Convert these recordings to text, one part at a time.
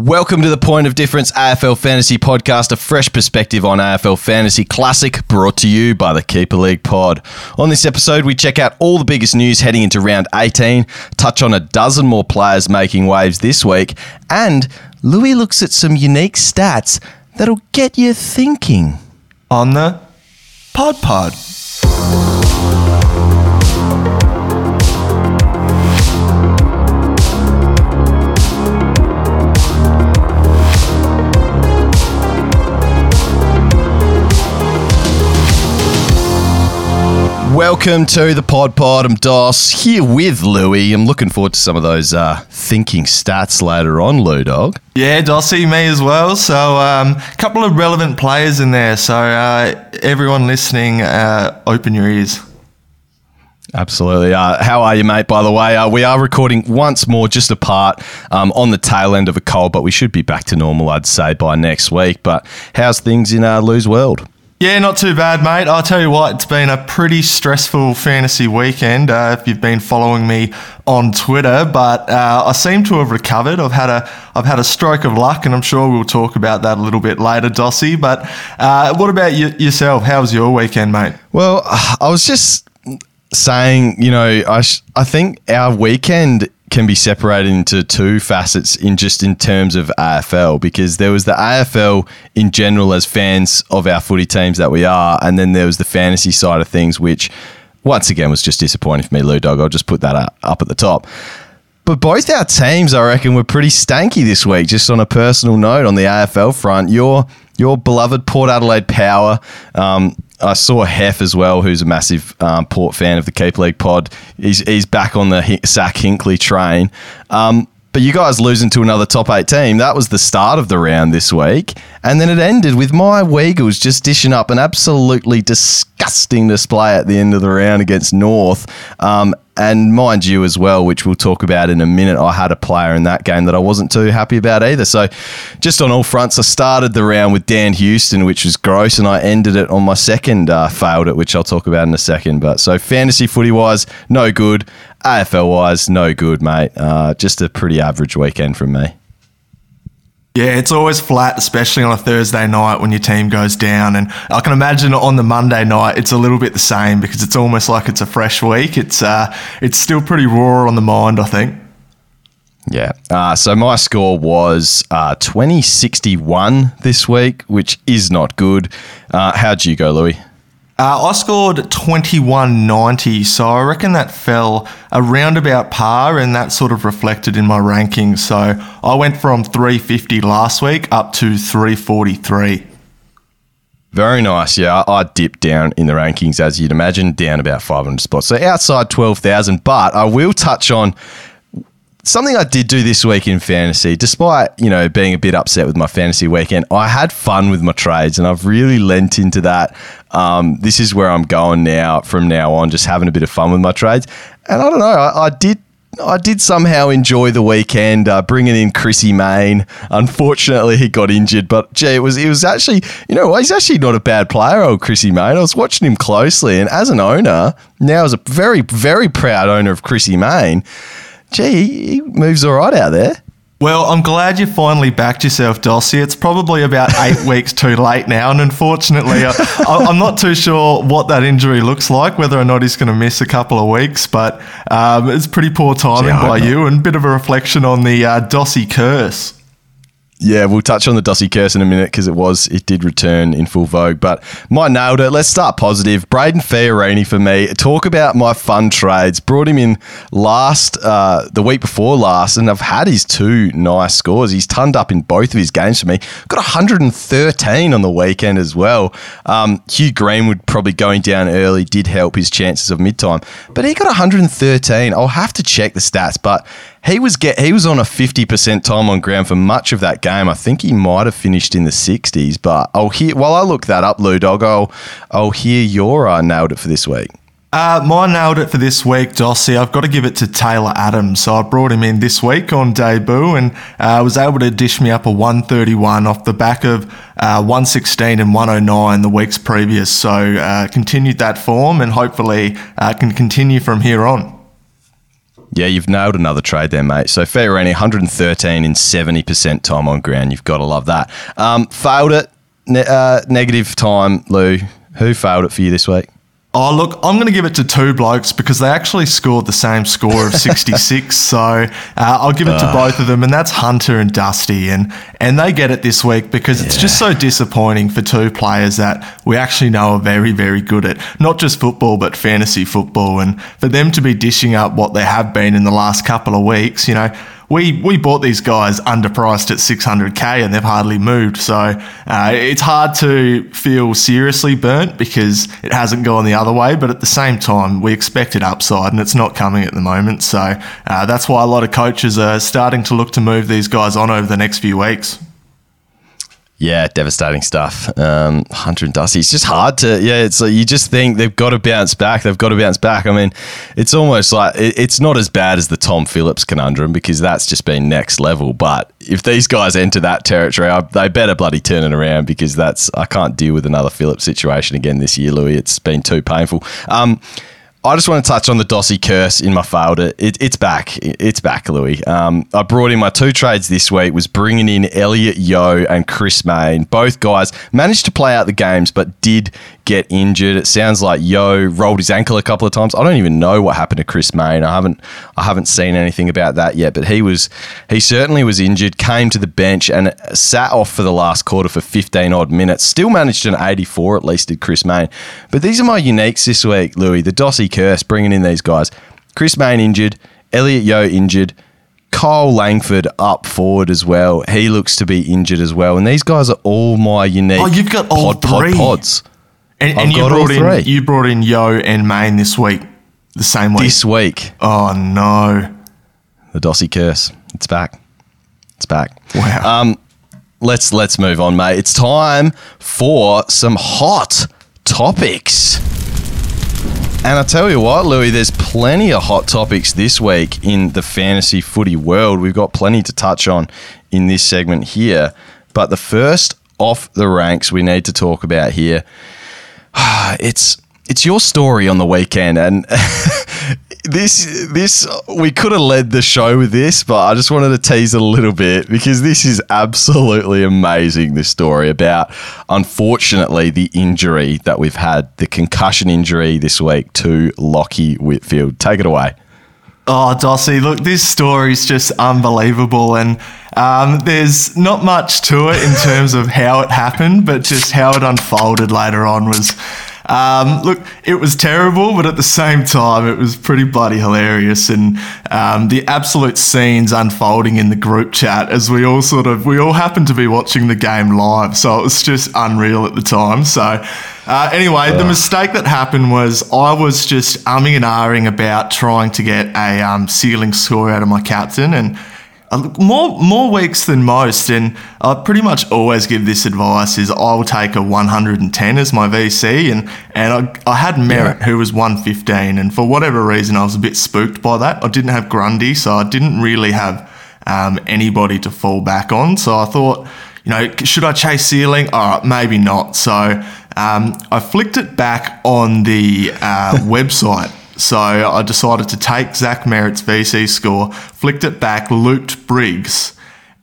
Welcome to the Point of Difference AFL Fantasy Podcast, a fresh perspective on AFL Fantasy Classic, brought to you by the Keeper League Pod. On this episode, we check out all the biggest news heading into round 18, touch on a dozen more players making waves this week, and Louis looks at some unique stats that'll get you thinking. On the Pod Pod. Welcome to the Pod Pod. I'm Doss here with Louie. I'm looking forward to some of those uh, thinking stats later on, Lou Dog. Yeah, Dossie, me as well. So, a um, couple of relevant players in there. So, uh, everyone listening, uh, open your ears. Absolutely. Uh, how are you, mate? By the way, uh, we are recording once more, just apart um, on the tail end of a cold, but we should be back to normal, I'd say, by next week. But how's things in uh, Lou's world? Yeah, not too bad, mate. I'll tell you what, it's been a pretty stressful fantasy weekend uh, if you've been following me on Twitter, but uh, I seem to have recovered. I've had a I've had a stroke of luck, and I'm sure we'll talk about that a little bit later, Dossie. But uh, what about you, yourself? How was your weekend, mate? Well, I was just saying, you know, I sh- I think our weekend can be separated into two facets in just in terms of AFL because there was the AFL in general as fans of our footy teams that we are, and then there was the fantasy side of things, which once again was just disappointing for me, Lou Dog. I'll just put that up at the top. But both our teams, I reckon, were pretty stanky this week. Just on a personal note, on the AFL front, your your beloved Port Adelaide Power um, I saw Hef as well, who's a massive um, Port fan of the Keeper League pod. He's, he's back on the H- Sack Hinkley train. Um, but you guys losing to another top eight team, that was the start of the round this week. And then it ended with my Weagles just dishing up an absolutely disgusting display at the end of the round against North. Um, and mind you, as well, which we'll talk about in a minute, I had a player in that game that I wasn't too happy about either. So, just on all fronts, I started the round with Dan Houston, which was gross, and I ended it on my second uh, failed it, which I'll talk about in a second. But so, fantasy footy wise, no good. AFL wise, no good, mate. Uh, just a pretty average weekend from me. Yeah, it's always flat, especially on a Thursday night when your team goes down. And I can imagine on the Monday night, it's a little bit the same because it's almost like it's a fresh week. It's uh, it's still pretty raw on the mind, I think. Yeah. Uh, so my score was uh, 2061 this week, which is not good. Uh, how'd you go, Louis? Uh, I scored 2190, so I reckon that fell around about par, and that sort of reflected in my rankings. So I went from 350 last week up to 343. Very nice. Yeah, I dipped down in the rankings, as you'd imagine, down about 500 spots. So outside 12,000, but I will touch on something I did do this week in fantasy, despite you know being a bit upset with my fantasy weekend, I had fun with my trades, and I've really lent into that. Um, this is where I'm going now from now on, just having a bit of fun with my trades. And I don't know, I, I did I did somehow enjoy the weekend, uh, bringing in Chrissy Mayne. Unfortunately, he got injured, but gee, it was it was actually you know he's actually not a bad player, old Chrissy Mayne. I was watching him closely, and as an owner, now as a very very proud owner of Chrissy Mayne gee, he moves all right out there. Well, I'm glad you finally backed yourself, Dossie. It's probably about eight weeks too late now, and unfortunately, I, am not too sure what that injury looks like, whether or not he's going to miss a couple of weeks. But um, it's pretty poor timing Gee, by you, and a bit of a reflection on the uh, Dossie curse. Yeah, we'll touch on the Dossie curse in a minute because it was it did return in full vogue. But my nailed it. Let's start positive. Brayden Fiorini for me. Talk about my fun trades. Brought him in last uh, the week before last, and I've had his two nice scores. He's turned up in both of his games for me. Got 113 on the weekend as well. Um, Hugh Greenwood probably going down early did help his chances of mid time, but he got 113. I'll have to check the stats, but he was get he was on a 50% time on ground for much of that game. I think he might have finished in the 60s, but I'll hear while I look that up, Lou Dog, I'll, I'll hear your uh, nailed it for this week. Uh, mine nailed it for this week, Dossie. I've got to give it to Taylor Adams. So I brought him in this week on debut and uh, was able to dish me up a 131 off the back of uh, 116 and 109 the weeks previous. So uh, continued that form and hopefully uh, can continue from here on. Yeah, you've nailed another trade there, mate. So Fiorini, 113 in 70% time on ground. You've got to love that. Um, failed it. Ne- uh, negative time, Lou. Who failed it for you this week? Oh, look, I'm going to give it to two blokes because they actually scored the same score of 66. so uh, I'll give it to both of them, and that's Hunter and Dusty. And, and they get it this week because it's just so disappointing for two players that we actually know are very, very good at not just football, but fantasy football. And for them to be dishing up what they have been in the last couple of weeks, you know, we we bought these guys underpriced at 600k and they've hardly moved. So uh, it's hard to feel seriously burnt because it hasn't gone the other way. But at the same time, we expected upside and it's not coming at the moment. So uh, that's why a lot of coaches are starting to look to move these guys on over the next few weeks. Yeah, devastating stuff. Um, Hunter and Dusty. It's just hard to. Yeah, it's like you just think they've got to bounce back. They've got to bounce back. I mean, it's almost like it, it's not as bad as the Tom Phillips conundrum because that's just been next level. But if these guys enter that territory, I, they better bloody turn it around because that's I can't deal with another Phillips situation again this year, Louis. It's been too painful. Um, I just want to touch on the Dossie curse in my failed it. it it's back. It's back, Louis. Um, I brought in my two trades this week. Was bringing in Elliot Yeo and Chris Mayne. Both guys managed to play out the games, but did get injured. It sounds like Yeo rolled his ankle a couple of times. I don't even know what happened to Chris Mayne. I haven't I haven't seen anything about that yet. But he was he certainly was injured. Came to the bench and sat off for the last quarter for 15 odd minutes. Still managed an 84 at least did Chris Mayne. But these are my uniques this week, Louis. The Dossie curse bringing in these guys. Chris Mayne injured. Elliot Yeo injured. Kyle Langford up forward as well. He looks to be injured as well. And these guys are all my unique Oh, you've got all pod, pod, three. pods. And, and you brought in three. you brought in Yeo and Mayne this week, the same week. This week, oh no! the Dossie curse. It's back. It's back. Wow. Um, let's let's move on, mate. It's time for some hot topics. And I tell you what, Louis, there's plenty of hot topics this week in the fantasy footy world. We've got plenty to touch on in this segment here. But the first off the ranks we need to talk about here, it's it's your story on the weekend, and this this we could have led the show with this, but I just wanted to tease a little bit because this is absolutely amazing. This story about unfortunately the injury that we've had, the concussion injury this week to Lachie Whitfield. Take it away. Oh, Dossie, look, this story's just unbelievable. And um, there's not much to it in terms of how it happened, but just how it unfolded later on was. Um, look, it was terrible, but at the same time, it was pretty bloody hilarious. And um, the absolute scenes unfolding in the group chat as we all sort of, we all happened to be watching the game live. So it was just unreal at the time. So uh, anyway, the mistake that happened was I was just umming and ahhing about trying to get a um, ceiling score out of my captain, and uh, more more weeks than most. And I pretty much always give this advice: is I will take a 110 as my VC, and and I, I had Merrett who was 115, and for whatever reason I was a bit spooked by that. I didn't have Grundy, so I didn't really have um, anybody to fall back on. So I thought you know, should I chase ceiling? All right, maybe not. So um, I flicked it back on the uh, website. So I decided to take Zach Merrett's VC score, flicked it back, looped Briggs,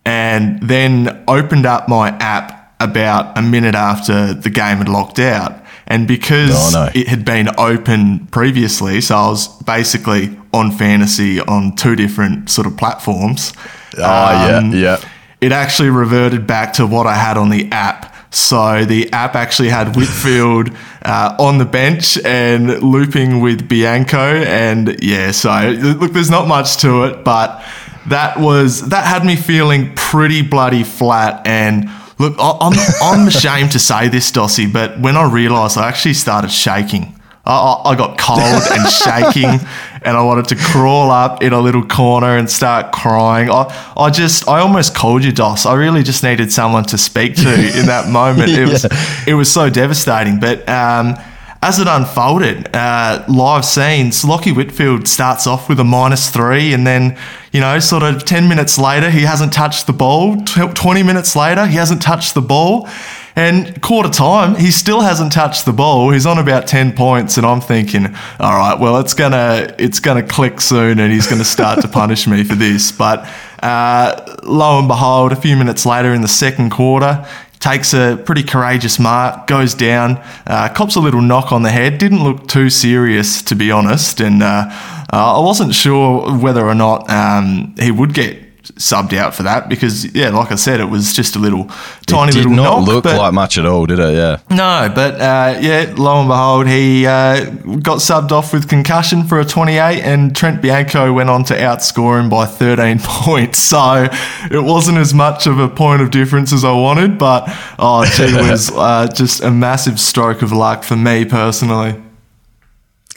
and then opened up my app about a minute after the game had locked out. And because Oh, no. it had been open previously, so I was basically on fantasy on two different sort of platforms. Oh, yeah, um, yeah. It actually reverted back to what I had on the app. So the app actually had Whitfield uh, on the bench and looping with Bianco, and yeah. So look, there's not much to it, but that was that had me feeling pretty bloody flat. And look, I'm I'm ashamed to say this, Dossie, but when I realised, I actually started shaking. I I got cold and shaking, and I wanted to crawl up in a little corner and start crying. I, I just, I almost called you, Dos. I really just needed someone to speak to in that moment. It was, it was so devastating. But um, as it unfolded, uh, live scenes, Lachie Whitfield starts off with a minus three, and then, you know, sort of 10 minutes later, he hasn't touched the ball. Tw- 20 minutes later, he hasn't touched the ball. And quarter time, he still hasn't touched the ball. He's on about ten points, and I'm thinking, all right, well, it's gonna it's gonna click soon, and he's gonna start to punish me for this. But uh, lo and behold, a few minutes later in the second quarter, takes a pretty courageous mark, goes down, uh, cops a little knock on the head. Didn't look too serious, to be honest, and uh, uh, I wasn't sure whether or not um, he would get subbed out for that because yeah, like I said, it was just a little tiny it did little not knock, look like much at all, did it? Yeah. no, but uh, yeah, lo and behold, he uh, got subbed off with concussion for a 28, and Trent Bianco went on to outscore him by 13 points. So it wasn't as much of a point of difference as I wanted, but oh, gee whiz, uh, just a massive stroke of luck for me personally.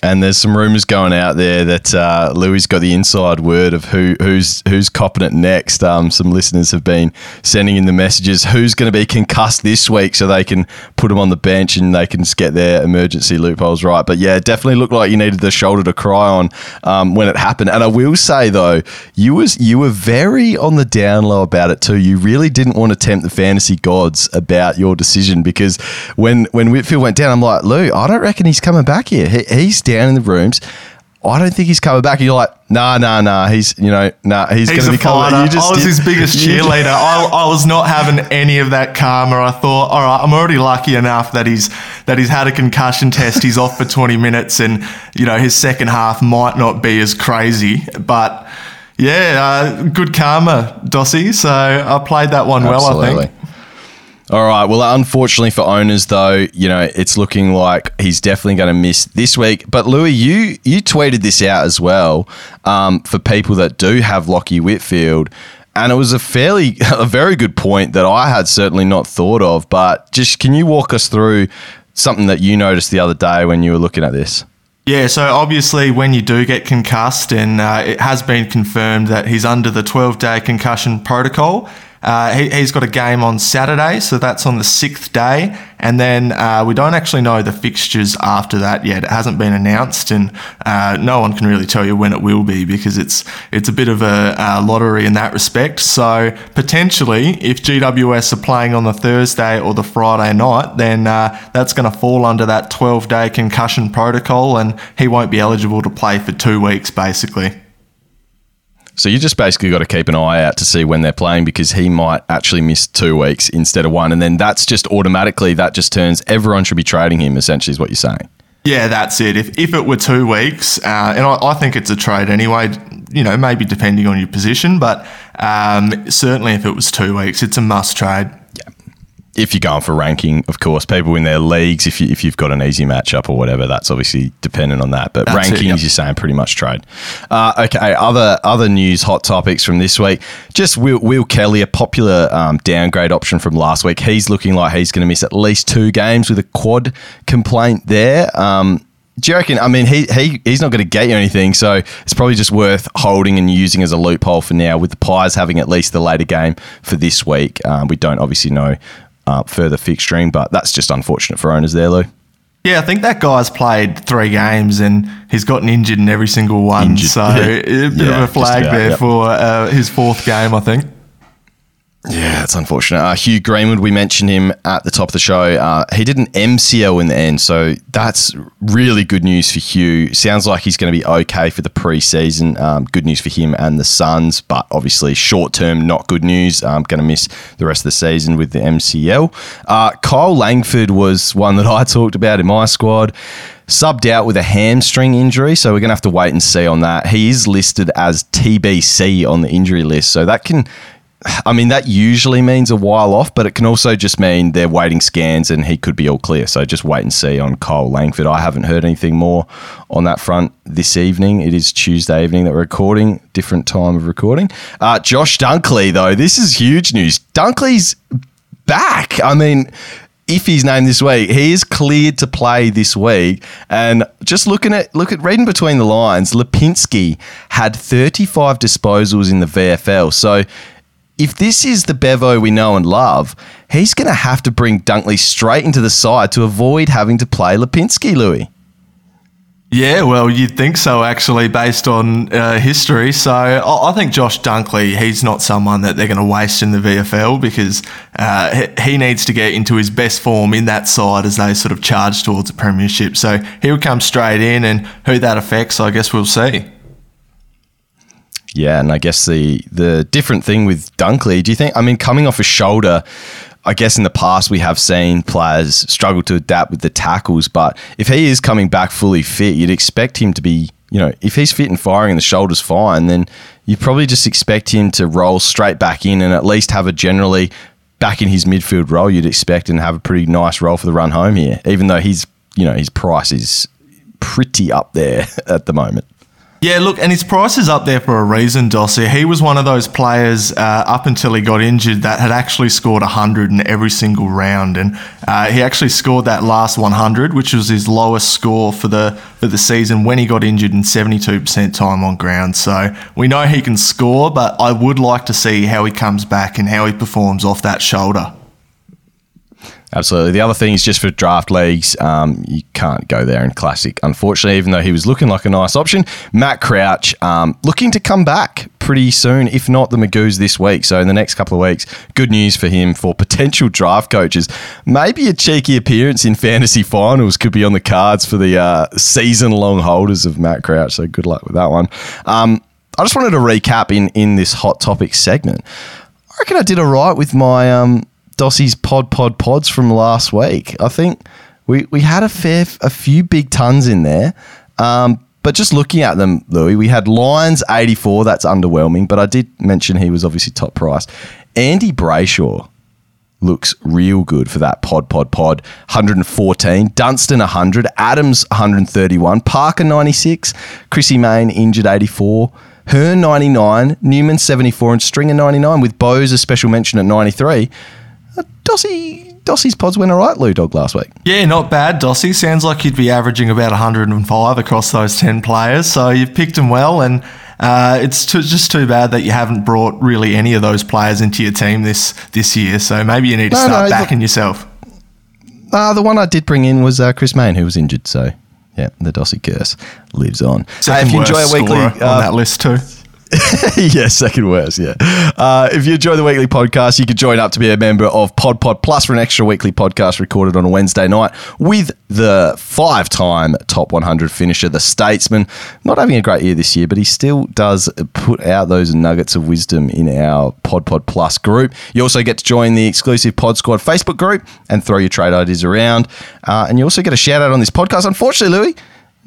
And there's some rumors going out there that uh, Louis got the inside word of who who's who's copping it next. Um, some listeners have been sending in the messages who's going to be concussed this week, so they can put him on the bench and they can get their emergency loopholes right. But yeah, it definitely looked like you needed the shoulder to cry on um, when it happened. And I will say though, you was you were very on the down low about it too. You really didn't want to tempt the fantasy gods about your decision because when when Whitfield went down, I'm like, Lou, I don't reckon he's coming back here. He, he's down in the rooms. I don't think he's coming back. And you're like, nah, nah, nah. He's, you know, nah, he's, He's going to be coming. fighter. You just I was his biggest cheerleader. I, I was not having any of that karma. I thought, all right, I'm already lucky enough that he's that he's had a concussion test. He's off for 20 minutes, and you know his second half might not be as crazy, but. Yeah, uh, good karma, Dossie. So I played that one well, I think. All right. Well, unfortunately for owners, though, you know it's looking like he's definitely going to miss this week. But Louis, you you tweeted this out as well um, for people that do have Lachie Whitfield, and it was a fairly a very good point that I had certainly not thought of. But just can you walk us through something that you noticed the other day when you were looking at this? Yeah, so obviously, when you do get concussed, and uh, it has been confirmed that he's under the 12 day concussion protocol, uh, he, he's got a game on Saturday, so that's on the sixth day. And then uh, we don't actually know the fixtures after that yet. It hasn't been announced, and uh, no one can really tell you when it will be because it's it's a bit of a uh, lottery in that respect. So potentially, if GWS are playing on the Thursday or the Friday night, then uh, that's going to fall under that 12 day concussion protocol, and he won't be eligible to play for two weeks, basically. So you just basically got to keep an eye out to see when they're playing because he might actually miss two weeks instead of one, and then that's just automatically that just turns everyone should be trading him. Essentially, is what you're saying. Yeah, that's it. If, if it were two weeks, uh, and I, I think it's a trade anyway, you know, maybe depending on your position, but um, certainly if it was two weeks, it's a must trade. If you're going for ranking, of course, people in their leagues, if you if you've got an easy matchup or whatever, that's obviously dependent on that. But That's it, rankings, yep. you're saying pretty much trade. Uh, okay, other other news, hot topics from this week. Just Will, Will Kelly, a popular um, downgrade option from last week. He's looking like he's going to miss at least two games with a quad complaint there. Um, do you reckon? I mean, he, he he's not going to get you anything, so it's probably just worth holding and using as a loophole for now. With the Pies having at least the later game for this week, um, we don't obviously know uh, further fixturing, but that's just unfortunate for owners there, Lou. Yeah, I think that guy's played three games and he's gotten injured in every single one. Injured. So a bit Yeah, of a flag about, there yep. for uh, his fourth game, I think. Yeah, that's unfortunate. Uh, Hugh Greenwood, we mentioned him at the top of the show. Uh, he did an MCL in the end, so that's really good news for Hugh. Sounds like he's going to be okay for the preseason. Um, good news for him and the Suns, but obviously short term, not good news. Um, going to miss the rest of the season with the MCL. Uh, Kyle Langford was one that I talked about in my squad. Subbed out with a hamstring injury, so we're going to have to wait and see on that. He is listed as TBC on the injury list, so that can I mean, that usually means a while off, but it can also just mean they're waiting scans and he could be all clear. So just wait and see on Kyle Langford. I haven't heard anything more on that front this evening. It is Tuesday evening that we're recording, different time of recording. Uh, Josh Dunkley, though, this is huge news. Dunkley's back. I mean, if he's named this week, he is cleared to play this week. And just looking at look at reading between the lines, Lipinski had 35 disposals in the VFL. So if this is the Bevo we know and love, he's going to have to bring Dunkley straight into the side to avoid having to play Lipinski, Louis. Yeah, well, you'd think so, actually, based on uh, history. So I, think Josh Dunkley, he's not someone that they're going to waste in the VFL because uh, he needs to get into his best form in that side as they sort of charge towards a premiership. So he would come straight in, and who that affects, I guess we'll see. Yeah, and I guess the the different thing with Dunkley, do you think? I mean, coming off a shoulder, I guess in the past we have seen players struggle to adapt with the tackles, but if he is coming back fully fit, you'd expect him to be, you know, if he's fit and firing and the shoulder's fine, then you probably just expect him to roll straight back in and at least have a generally back in his midfield role you'd expect and have a pretty nice role for the run home here, even though his, you know, his price is pretty up there at the moment. Yeah, look, and his price is up there for a reason, Dossie. He was one of those players uh, up until he got injured that had actually scored 100 in every single round. And uh, he actually scored that last 100, which was his lowest score for the, for the season when he got injured in 72% time on ground. So we know he can score, but I would like to see how he comes back and how he performs off that shoulder. Absolutely. The other thing is just for draft leagues, um, you can't go there in classic, unfortunately, even though he was looking like a nice option. Matt Crouch um, looking to come back pretty soon, if not the Magoos this week. So, in the next couple of weeks, good news for him for potential draft coaches. Maybe a cheeky appearance in fantasy finals could be on the cards for the uh, season long holders of Matt Crouch. So, good luck with that one. Um, I just wanted to recap in, in this hot topic segment. I reckon I did all right with my. Dossie's pod pod pods from last week. I think we we had a fair a few big tons in there. Um, but just looking at them, Louis, we had Lyons 84. That's underwhelming, but I did mention he was obviously top price. Andy Brayshaw looks real good for that pod pod pod 114 dunstan 100 adams 131 parker 96 chrissy Mayne injured 84 hearn 99 newman 74 and stringer 99 with Bowes a special mention at 93 Dossie Dossie's pods went all right, Lou Dog, last week. Yeah, not bad, Dossie. Sounds like you'd be averaging about 105 across those 10 players. So you've picked them well, and uh, it's too, just too bad that you haven't brought really any of those players into your team this this year. So maybe you need to no, start no, backing the, yourself. Uh, the one I did bring in was uh, Chris Mayne, who was injured. So yeah, the Dossie curse lives on. Second if you enjoy a weekly on uh, that list too. yeah, second worst. Yeah. Uh, if you enjoy the weekly podcast, you can join up to be a member of Pod Pod Plus for an extra weekly podcast recorded on a Wednesday night with the five time top 100 finisher, the Statesman. Not having a great year this year, but he still does put out those nuggets of wisdom in our Pod Pod Plus group. You also get to join the exclusive Pod Squad Facebook group and throw your trade ideas around. Uh, and you also get a shout out on this podcast. Unfortunately, Louis,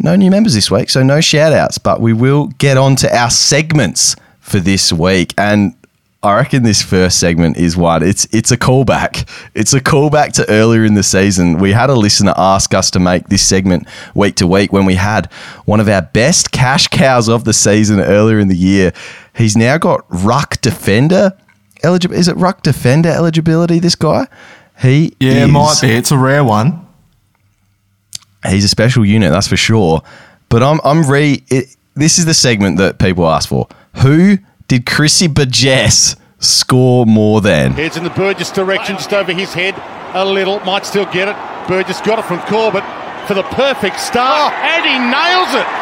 no new members this week, so no shout outs, but we will get on to our segments for this week. And I reckon this first segment is one. It's it's a callback. It's a callback to earlier in the season. We had a listener ask us to make this segment week to week when we had one of our best cash cows of the season earlier in the year. He's now got ruck defender eligible. Is it ruck defender eligibility? This guy. He yeah, is, it might be. It's a rare one he's a special unit, that's for sure. But I'm I'm re. It, this is the segment that people ask for. Who did Chrissy Burgess score more than? Heads in the Burgess direction, just over his head a little. Might still get it. Burgess got it from Corbett for the perfect start, oh. and he nails it.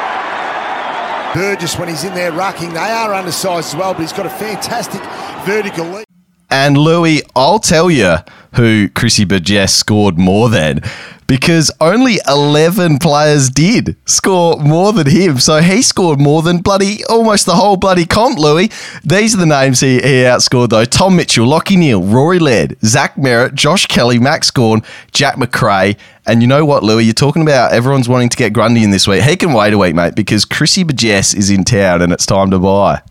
Burgess, when he's in there rucking, they are undersized as well, but he's got a fantastic vertical leap. And Louis, I'll tell you who Chrissy Burgess scored more than because only 11 players did score more than him. So he scored more than bloody almost the whole bloody comp, Louis. These are the names he, he outscored, though Tom Mitchell, Lachie Neale, Rory Laird, Zach Merrett, Josh Kelly, Max Gawn, Jack Macrae. And you know what, Louis? You're talking about everyone's wanting to get Grundy in this week. He can wait a week, mate, because Chrissy Burgess is in town and it's time to buy.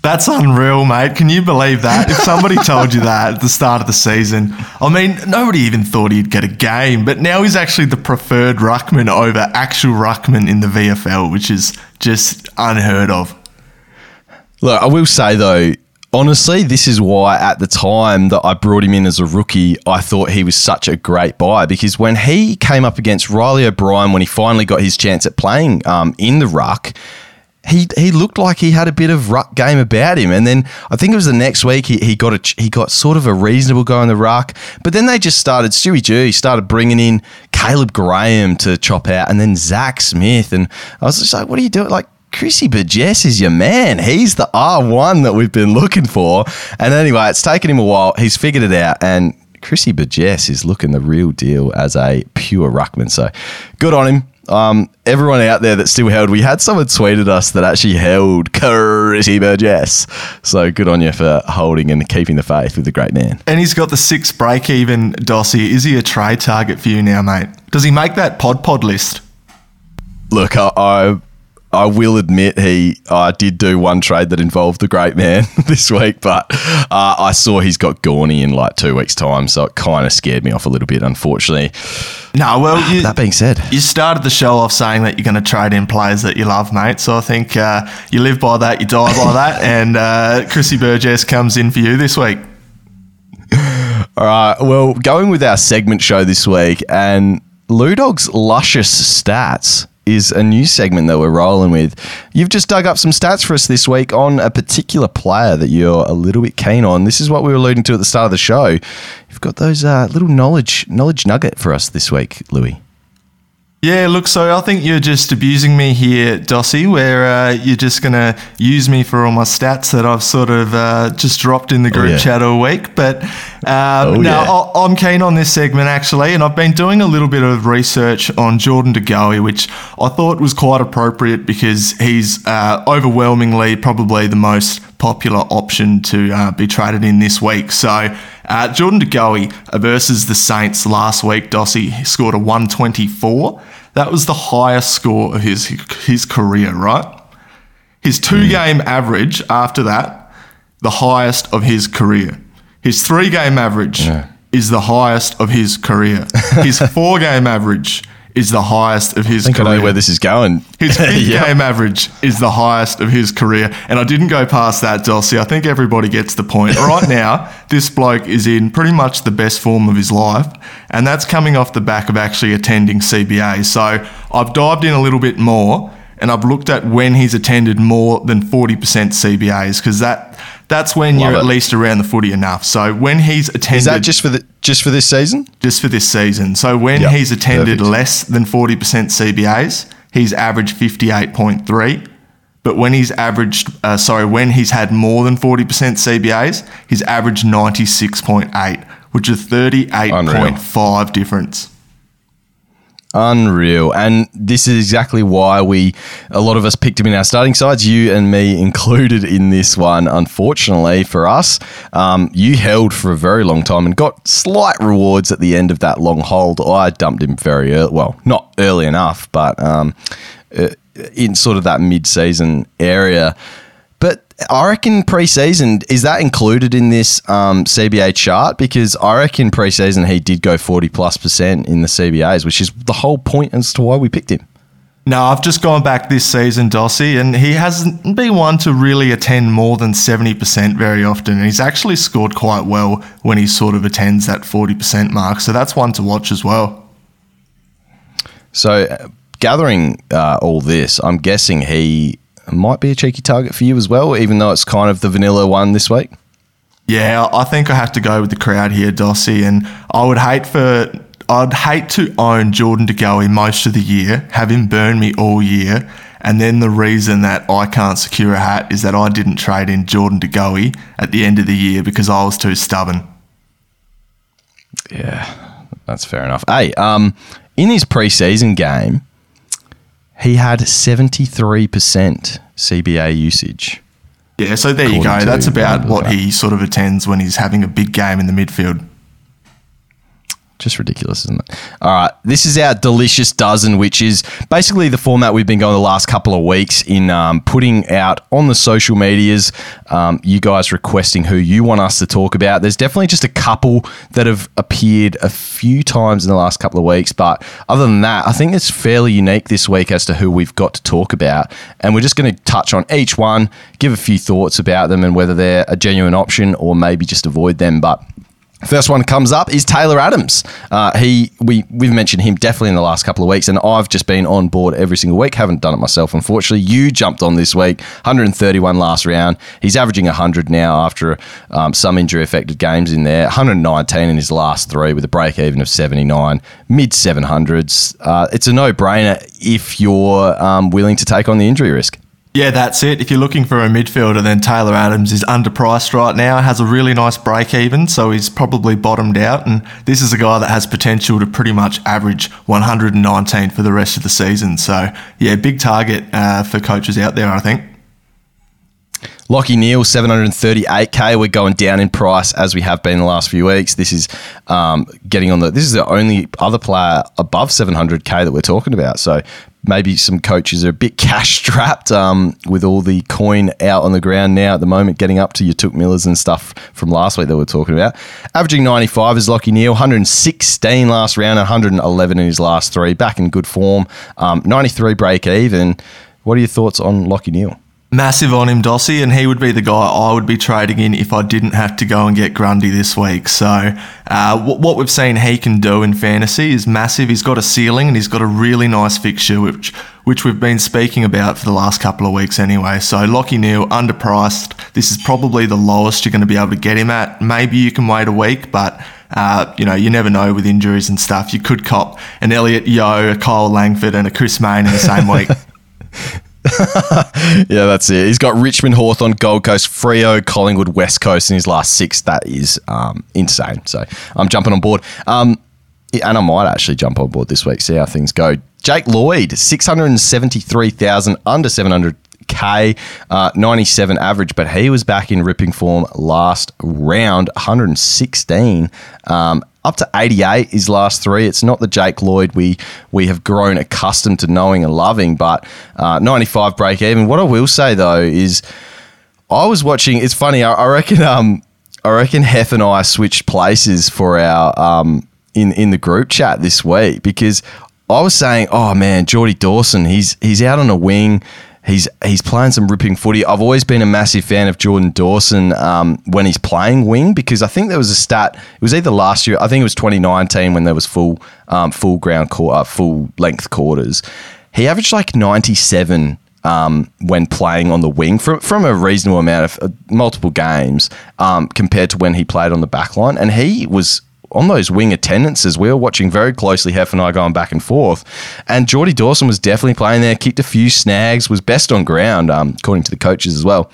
That's unreal, mate. Can you believe that? If somebody told you that at the start of the season, I mean, nobody even thought he'd get a game, but now he's actually the preferred ruckman over actual ruckman in the VFL, which is just unheard of. Look, I will say though, honestly, this is why at the time that I brought him in as a rookie, I thought he was such a great buy because when he came up against Riley O'Brien when he finally got his chance at playing um, in the ruck he he looked like he had a bit of ruck game about him. And then I think it was the next week he, he got a he got sort of a reasonable go in the ruck. But then they just started Stewie G started bringing in Caleb Graham to chop out, and then Zach Smith. And I was just like, what are you doing? Like Chrissy Burgess is your man. He's the R1 that we've been looking for. And anyway, it's taken him a while. He's figured it out. And Chrissy Burgess is looking the real deal as a pure ruckman. So good on him. Um, everyone out there that still held, we had someone tweeted us that actually held Chrissy Burgess. So good on you for holding and keeping the faith with the great man. And he's got the six break even, Dossie. Is he a trade target for you now, mate? Does he make that pod pod list? Look, I, I I will admit he I did do one trade that involved the great man this week, but uh, I saw he's got Gawny in like two weeks' time, so it kind of scared me off a little bit, unfortunately. No, well, you, that being said, you started the show off saying that you're going to trade in players that you love, mate. So I think uh, you live by that, you die by that, and uh, Chrissy Burgess comes in for you this week. All right, well, going with our segment show this week and Ludog's luscious stats is a new segment that we're rolling with. You've just dug up some stats for us this week on a particular player that you're a little bit keen on. This is what we were alluding to at the start of the show. You've got those uh, little knowledge knowledge nugget for us this week, Louis. Yeah, look, so I think you're just abusing me here, Dossie, where uh, you're just going to use me for all my stats that I've sort of uh, just dropped in the group oh, yeah. chat all week. But um, oh, no, yeah. I'm keen on this segment actually, and I've been doing a little bit of research on Jordan De Goey, which I thought was quite appropriate because he's uh, overwhelmingly probably the most popular option to uh, be traded in this week. So uh, Jordan De Goey versus the Saints last week, Dossie scored a 124. That was the highest score of his his career, right? His two mm. game average after that, the highest of his career. His three game average yeah. is the highest of his career. His four game average is the highest of his I think career. I know where this is going. His big yep. game average is the highest of his career. And I didn't go past that, Dossie. I think everybody gets the point. right now, this bloke is in pretty much the best form of his life. And that's coming off the back of actually attending CBA. So I've dived in a little bit more and I've looked at when he's attended more than 40% CBAs because that that's when Love you're it. at least around the footy enough. So when he's attended, is that just for the just for this season? Just for this season. So when yep. he's attended Perfect. less than 40% CBAs, he's averaged 58.3. But when he's averaged, uh, sorry, when he's had more than 40% CBAs, he's averaged 96.8, which is 38.5 difference. Unreal. And this is exactly why we, a lot of us picked him in our starting sides, you and me included in this one. Unfortunately for us, um, you held for a very long time and got slight rewards at the end of that long hold. I dumped him very early. Well, not early enough, but um, uh, in sort of that mid season area. I reckon preseason is that included in this um, CBA chart because I reckon preseason he did go forty plus percent in the CBAs, which is the whole point as to why we picked him. No, I've just gone back this season, Dossie, and he hasn't been one to really attend more than 70% very often. And he's actually scored quite well when he sort of attends that 40% mark. So that's one to watch as well. So, uh, gathering uh, all this, I'm guessing he might be a cheeky target for you as well, even though it's kind of the vanilla one this week. Yeah, I think I have to go with the crowd here, Dossie, and I would hate for I'd hate to own Jordan De Goey most of the year, have him burn me all year, and then the reason that I can't secure a hat is that I didn't trade in Jordan De Goey at the end of the year because I was too stubborn. Yeah, that's fair enough. Hey, um, in his preseason game, he had 73% CBA usage. Yeah, so there you go. That's about what he sort of attends when he's having a big game in the midfield. Just ridiculous, isn't it? All right. This is our delicious dozen, which is basically the format we've been going the last couple of weeks in um, putting out on the social medias. Um, you guys requesting who you want us to talk about. There's definitely just a couple that have appeared a few times in the last couple of weeks. But other than that, I think it's fairly unique this week as to who we've got to talk about. And we're just going to touch on each one, give a few thoughts about them and whether they're a genuine option or maybe just avoid them. But First one comes up is Taylor Adams. Uh, he we we've mentioned him definitely in the last couple of weeks, and I've just been on board every single week. Haven't done it myself, unfortunately. You jumped on this week, 131 last round. He's averaging 100 now after um, some injury affected games in there. 119 in his last three with a break even of 79, mid 700s. Uh, it's a no brainer if you're um, willing to take on the injury risk. Yeah, that's it. If you're looking for a midfielder, then Taylor Adams is underpriced right now, has a really nice break even, so he's probably bottomed out. And this is a guy that has potential to pretty much average 119 for the rest of the season. So, yeah, big target uh, for coaches out there, I think. Lachie Neale, 738k. We're going down in price as we have been the last few weeks. This is um, getting on the. This is the only other player above 700k that we're talking about. So maybe some coaches are a bit cash strapped um, with all the coin out on the ground now at the moment, getting up to your Touk Millers and stuff from last week that we are talking about. Averaging 95 is Lachie Neale, 116 last round, 111 in his last three, back in good form. Um, 93 break even. What are your thoughts on Lachie Neale? Massive on him, Dossie, and he would be the guy I would be trading in if I didn't have to go and get Grundy this week. So, uh, what, what we've seen he can do in fantasy is massive. He's got a ceiling and he's got a really nice fixture, which which we've been speaking about for the last couple of weeks anyway. So, Lachie Neale, underpriced. This is probably the lowest you're going to be able to get him at. Maybe you can wait a week, but. Uh, you know, you never know with injuries and stuff. You could cop an Elliot Yeo, a Kyle Langford, and a Chris Mayne in the same week. yeah, that's it. He's got Richmond, Hawthorn, Gold Coast, Freo, Collingwood, West Coast in his last six. That is um, insane. So I'm jumping on board. Um, and I might actually jump on board this week, see how things go. Jake Lloyd, 673,000, under 700K, uh, 97 average, but he was back in ripping form last round, 116. Um, up to 88 his last three. It's not the Jake Lloyd we we have grown accustomed to knowing and loving, but uh, 95 break even. What I will say though is, I was watching. It's funny. I, I reckon. Um, I reckon Hef and I switched places for our um in in the group chat this week because I was saying, oh man, Jordy Dawson, he's he's out on a wing. He's he's playing some ripping footy. I've always been a massive fan of Jordan Dawson um, when he's playing wing because I think there was a stat. It was either last year, I think it was 2019 when there was full um, full ground uh, full length quarters. He averaged like 97 um, when playing on the wing from from a reasonable amount of uh, multiple games um, compared to when he played on the back line, and he was on those wing attendances, we were watching very closely, Hef and I going back and forth. And Jordy Dawson was definitely playing there, kicked a few snags, was best on ground, um, according to the coaches as well.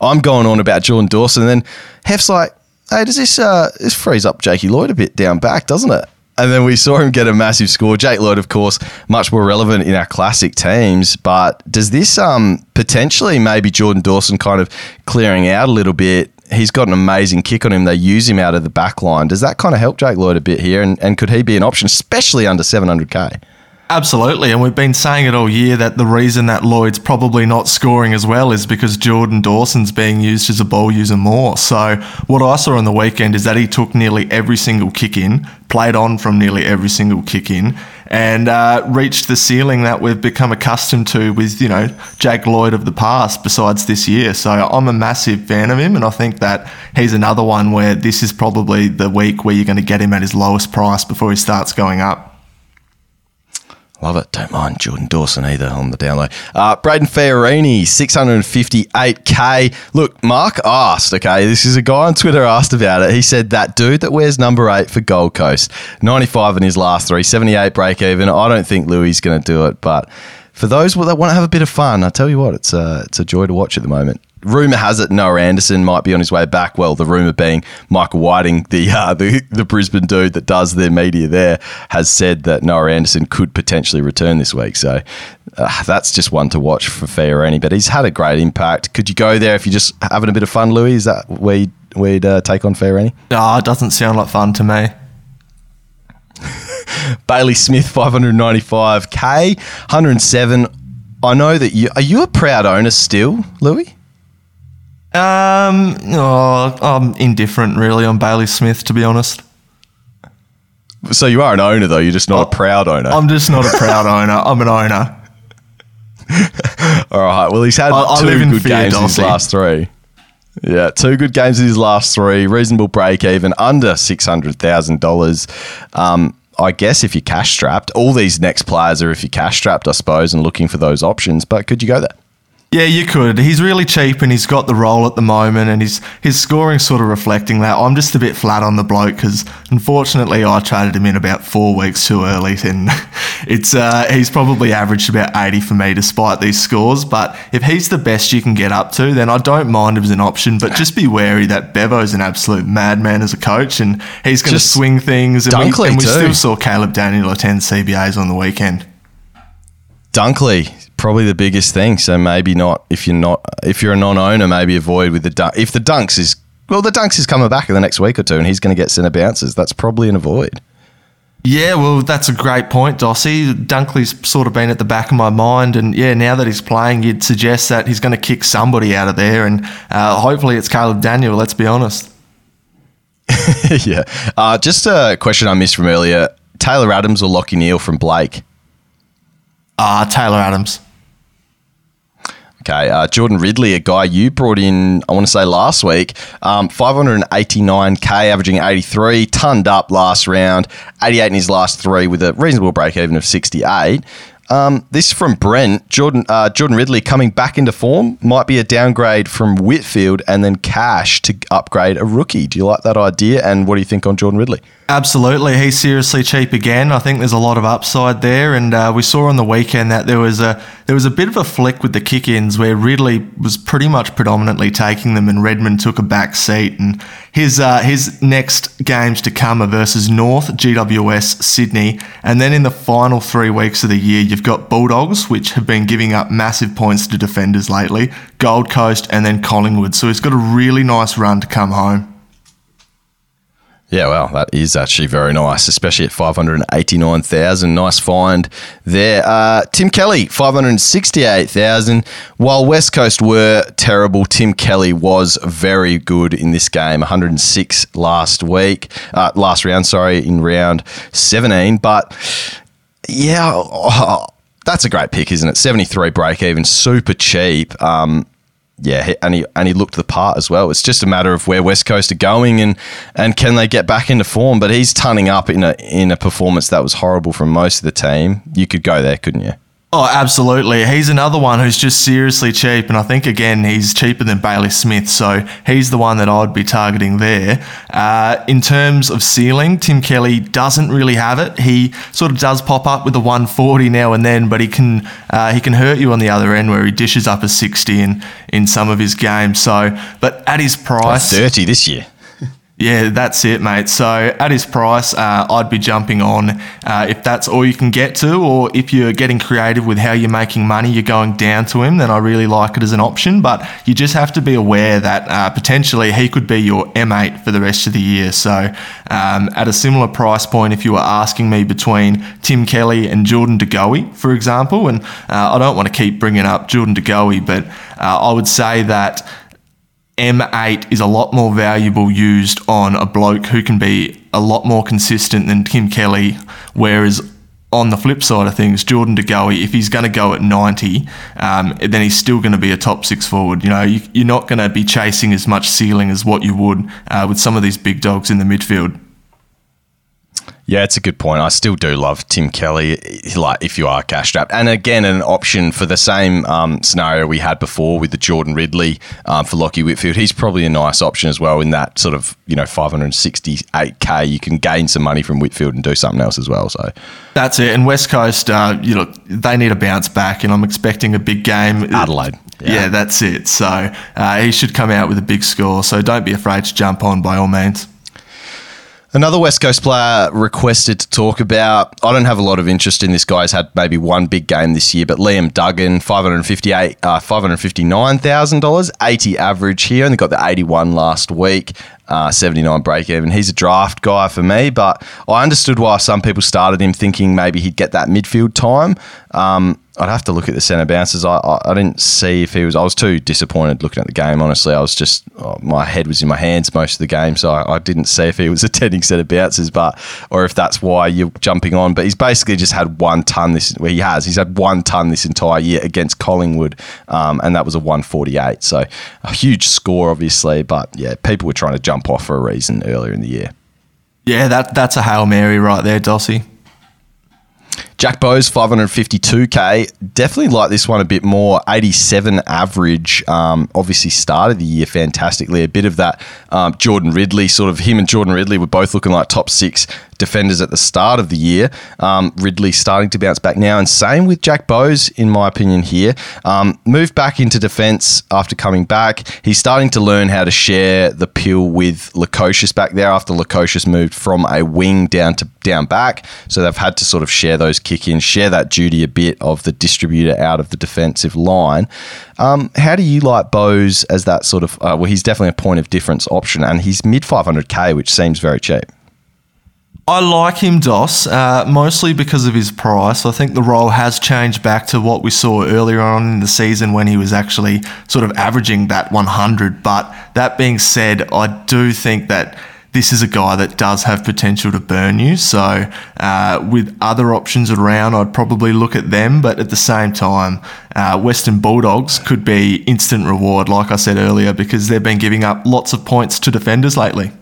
I'm going on about Jordan Dawson, and then Hef's like, hey, does this uh, this frees up Jakey Lloyd a bit down back, doesn't it? And then we saw him get a massive score. Jake Lloyd, of course, much more relevant in our classic teams. But does this um, potentially maybe Jordan Dawson kind of clearing out a little bit he's got an amazing kick on him. They use him out of the back line. Does that kind of help Jake Lloyd a bit here? And, and could he be an option, especially under 700k? Absolutely, and we've been saying it all year that the reason that Lloyd's probably not scoring as well is because Jordan Dawson's being used as a ball user more. So, what I saw on the weekend is that he took nearly every single kick in, played on from nearly every single kick in, and uh, reached the ceiling that we've become accustomed to with, you know, Jake Lloyd of the past, besides this year. So, I'm a massive fan of him, and I think that he's another one where this is probably the week where you're going to get him at his lowest price before he starts going up. Love it. Don't mind Jordan Dawson either on the download. Uh, Brayden Fiorini, 658k. Look, Mark asked, okay, this is a guy on Twitter asked about it. He said that dude that wears number eight for Gold Coast, 95 in his last three, 78 break even. I don't think Louis is going to do it, but for those that want to have a bit of fun, I tell you what, it's a, it's a joy to watch at the moment rumor has it Noah Anderson might be on his way back. Well, the rumor being Michael Whiting, the, uh, the the Brisbane dude that does their media there, has said that Noah Anderson could potentially return this week. So uh, that's just one to watch for Fiorini. But he's had a great impact. Could you go there if you're just having a bit of fun, Louis? Is that where you'd, where you'd uh, take on Fiorini? No, it doesn't sound like fun to me. Bailey Smith, 595k, 107. I know that you are you a proud owner still, Louis? Um, oh, I'm indifferent really on Bailey Smith, to be honest. So you are an owner, though. You're just not oh, a proud owner. I'm just not a proud owner. I'm an owner. All right. Well, he's had I, two I good games in his last three. Yeah, two good games in his last three, reasonable break even, under six hundred thousand um, dollars. I guess if you're cash strapped, all these next players are if you're cash strapped, I suppose, and looking for those options. But could you go there? Yeah, you could. He's really cheap and he's got the role at the moment, and his his scoring sort of reflecting that. I'm just a bit flat on the bloke because unfortunately I traded him in about four weeks too early, and it's uh, he's probably averaged about 80 for me despite these scores. But if he's the best you can get up to, then I don't mind him as an option. But just be wary that Bevo's an absolute madman as a coach, and he's going to swing things. And we, Dunkley and we still saw Caleb Daniel attend CBAs on the weekend. Dunkley, probably the biggest thing. So maybe not if you're not if you're a non-owner, maybe avoid with the dunk. If the dunks is well, the dunks is coming back in the next week or two, and he's going to get centre bounces. That's probably an avoid. Yeah, well, that's a great point, Dossie. Dunkley's sort of been at the back of my mind, and yeah, now that he's playing, you'd suggest that he's going to kick somebody out of there, and uh, hopefully it's Caleb Daniel. Let's be honest. yeah. Uh, just a question I missed from earlier: Taylor Adams or Lachie Neale from Blake? Ah, Taylor Adams. Okay, uh, Jordan Ridley, a guy you brought in, I want to say last week, um, 589k, averaging 83, tonned up last round, 88 in his last three with a reasonable break even of 68. Um, this from Brent, Jordan uh, Jordan Ridley coming back into form might be a downgrade from Whitfield and then cash to upgrade a rookie. Do you like that idea? And what do you think on Jordan Ridley? Absolutely, he's seriously cheap again. I think there's a lot of upside there, and uh, we saw on the weekend that there was a there was a bit of a flick with the kick-ins where Ridley was pretty much predominantly taking them, and Redman took a back seat. And his uh, his next games to come are versus North, GWS, Sydney, and then in the final three weeks of the year, you've got Bulldogs, which have been giving up massive points to defenders lately, Gold Coast, and then Collingwood. So he's got a really nice run to come home. Yeah, well, that is actually very nice, especially at 589,000. Nice find there. Uh, Tim Kelly, 568,000. While West Coast were terrible, Tim Kelly was very good in this game. 106 last week, uh, last round, sorry, in round 17. But yeah, oh, that's a great pick, isn't it? 73 break even, super cheap. Um, yeah, and he and he looked the part as well. It's just a matter of where West Coast are going and and can they get back into form. But he's tunning up in a in a performance that was horrible from most of the team. You could go there, couldn't you? Oh, absolutely. He's another one who's just seriously cheap. And I think, again, he's cheaper than Bailey Smith. So he's the one that I'd be targeting there. Uh, in terms of ceiling, Tim Kelly doesn't really have it. He sort of does pop up with a 140 now and then, but he can uh, he can hurt you on the other end where he dishes up a 60 in, in some of his games. So, but at his price. Thirty this year. Yeah, that's it, mate. So at his price, uh, I'd be jumping on uh, if that's all you can get to, or if you're getting creative with how you're making money, you're going down to him. Then I really like it as an option. But you just have to be aware that uh, potentially he could be your M8 for the rest of the year. So um, at a similar price point, if you were asking me between Tim Kelly and Jordan De Goey, for example, and uh, I don't want to keep bringing up Jordan De Goey, but uh, I would say that. M8 is a lot more valuable used on a bloke who can be a lot more consistent than Tim Kelly, whereas on the flip side of things, Jordan De Goey, if he's going to go at 90, um, then he's still going to be a top six forward. You know, you, you're not going to be chasing as much ceiling as what you would uh, with some of these big dogs in the midfield. Yeah, it's a good point. I still do love Tim Kelly, like if you are cash strapped, and again, an option for the same um, scenario we had before with the Jordan Ridley um, for Lachie Whitfield. He's probably a nice option as well in that sort of you know 568k. You can gain some money from Whitfield and do something else as well. So That's it. And West Coast, uh, you know, they need a bounce back, and I'm expecting a big game. Adelaide, Yeah, yeah. that's it. So uh, he should come out with a big score. So don't be afraid to jump on by all means. Another West Coast player requested to talk about. I don't have a lot of interest in this guy. He's had maybe one big game this year, but Liam Duggan, five hundred fifty-eight, uh, five hundred fifty-nine thousand dollars, eighty average here. Only got the eighty-one last week, uh, seventy-nine break even. He's a draft guy for me, but I understood why some people started him thinking maybe he'd get that midfield time. Um, I'd have to look at the centre bounces. I, I, I didn't see if he was. I was too disappointed looking at the game. Honestly, I was just oh, my head was in my hands most of the game, so I, I didn't see if he was attending centre bounces, but or if that's why you're jumping on. But he's basically just had one ton this. Where he has, he's had one ton this entire year against Collingwood, um, and that was a 148. So a huge score, obviously. But yeah, people were trying to jump off for a reason earlier in the year. Yeah, that that's a hail mary right there, Dossie. Jack Bowes, 552k. Definitely like this one a bit more. 87 average. Um, obviously started the year fantastically. A bit of that um, Jordan Ridley, sort of him and Jordan Ridley were both looking like top six defenders at the start of the year. Um, Ridley starting to bounce back now, and same with Jack Bowes, in my opinion, here. Um, moved back into defence after coming back. He's starting to learn how to share the pill with Lukosius back there after Lukosius moved from a wing down to down back. So they've had to sort of share those kick ins, share that duty a bit of the distributor out of the defensive line. Um, how do you like Bowes as that sort of? Uh, well, he's definitely a point of difference option, and he's mid 500k, which seems very cheap. I like him, Dos, uh, mostly because of his price. I think the role has changed back to what we saw earlier on in the season when he was actually sort of averaging that 100. But that being said, I do think that this is a guy that does have potential to burn you. So, uh, with other options around, I'd probably look at them. But at the same time, uh, Western Bulldogs could be instant reward, like I said earlier, because they've been giving up lots of points to defenders lately.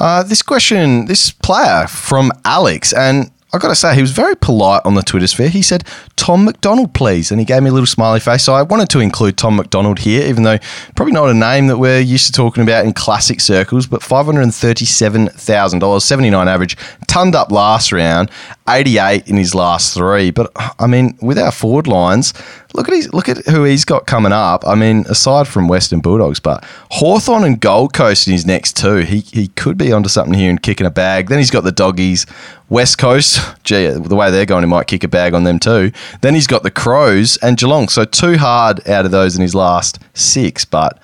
Uh, this question, this player from Alex, and I got to say, he was very polite on the Twitter sphere. He said, Tom McDonald, please. And he gave me a little smiley face. So I wanted to include Tom McDonald here, even though probably not a name that we're used to talking about in classic circles, but $537,000, 79 average, tunned up last round, 88 in his last three. But I mean, with our forward lines, look at his, look at who he's got coming up. I mean, aside from Western Bulldogs, but Hawthorn and Gold Coast in his next two, he, he could be onto something here and kicking a bag. Then he's got the doggies, West Coast. Gee, the way they're going, he might kick a bag on them too. Then he's got the Crows and Geelong. So two hard out of those in his last six. But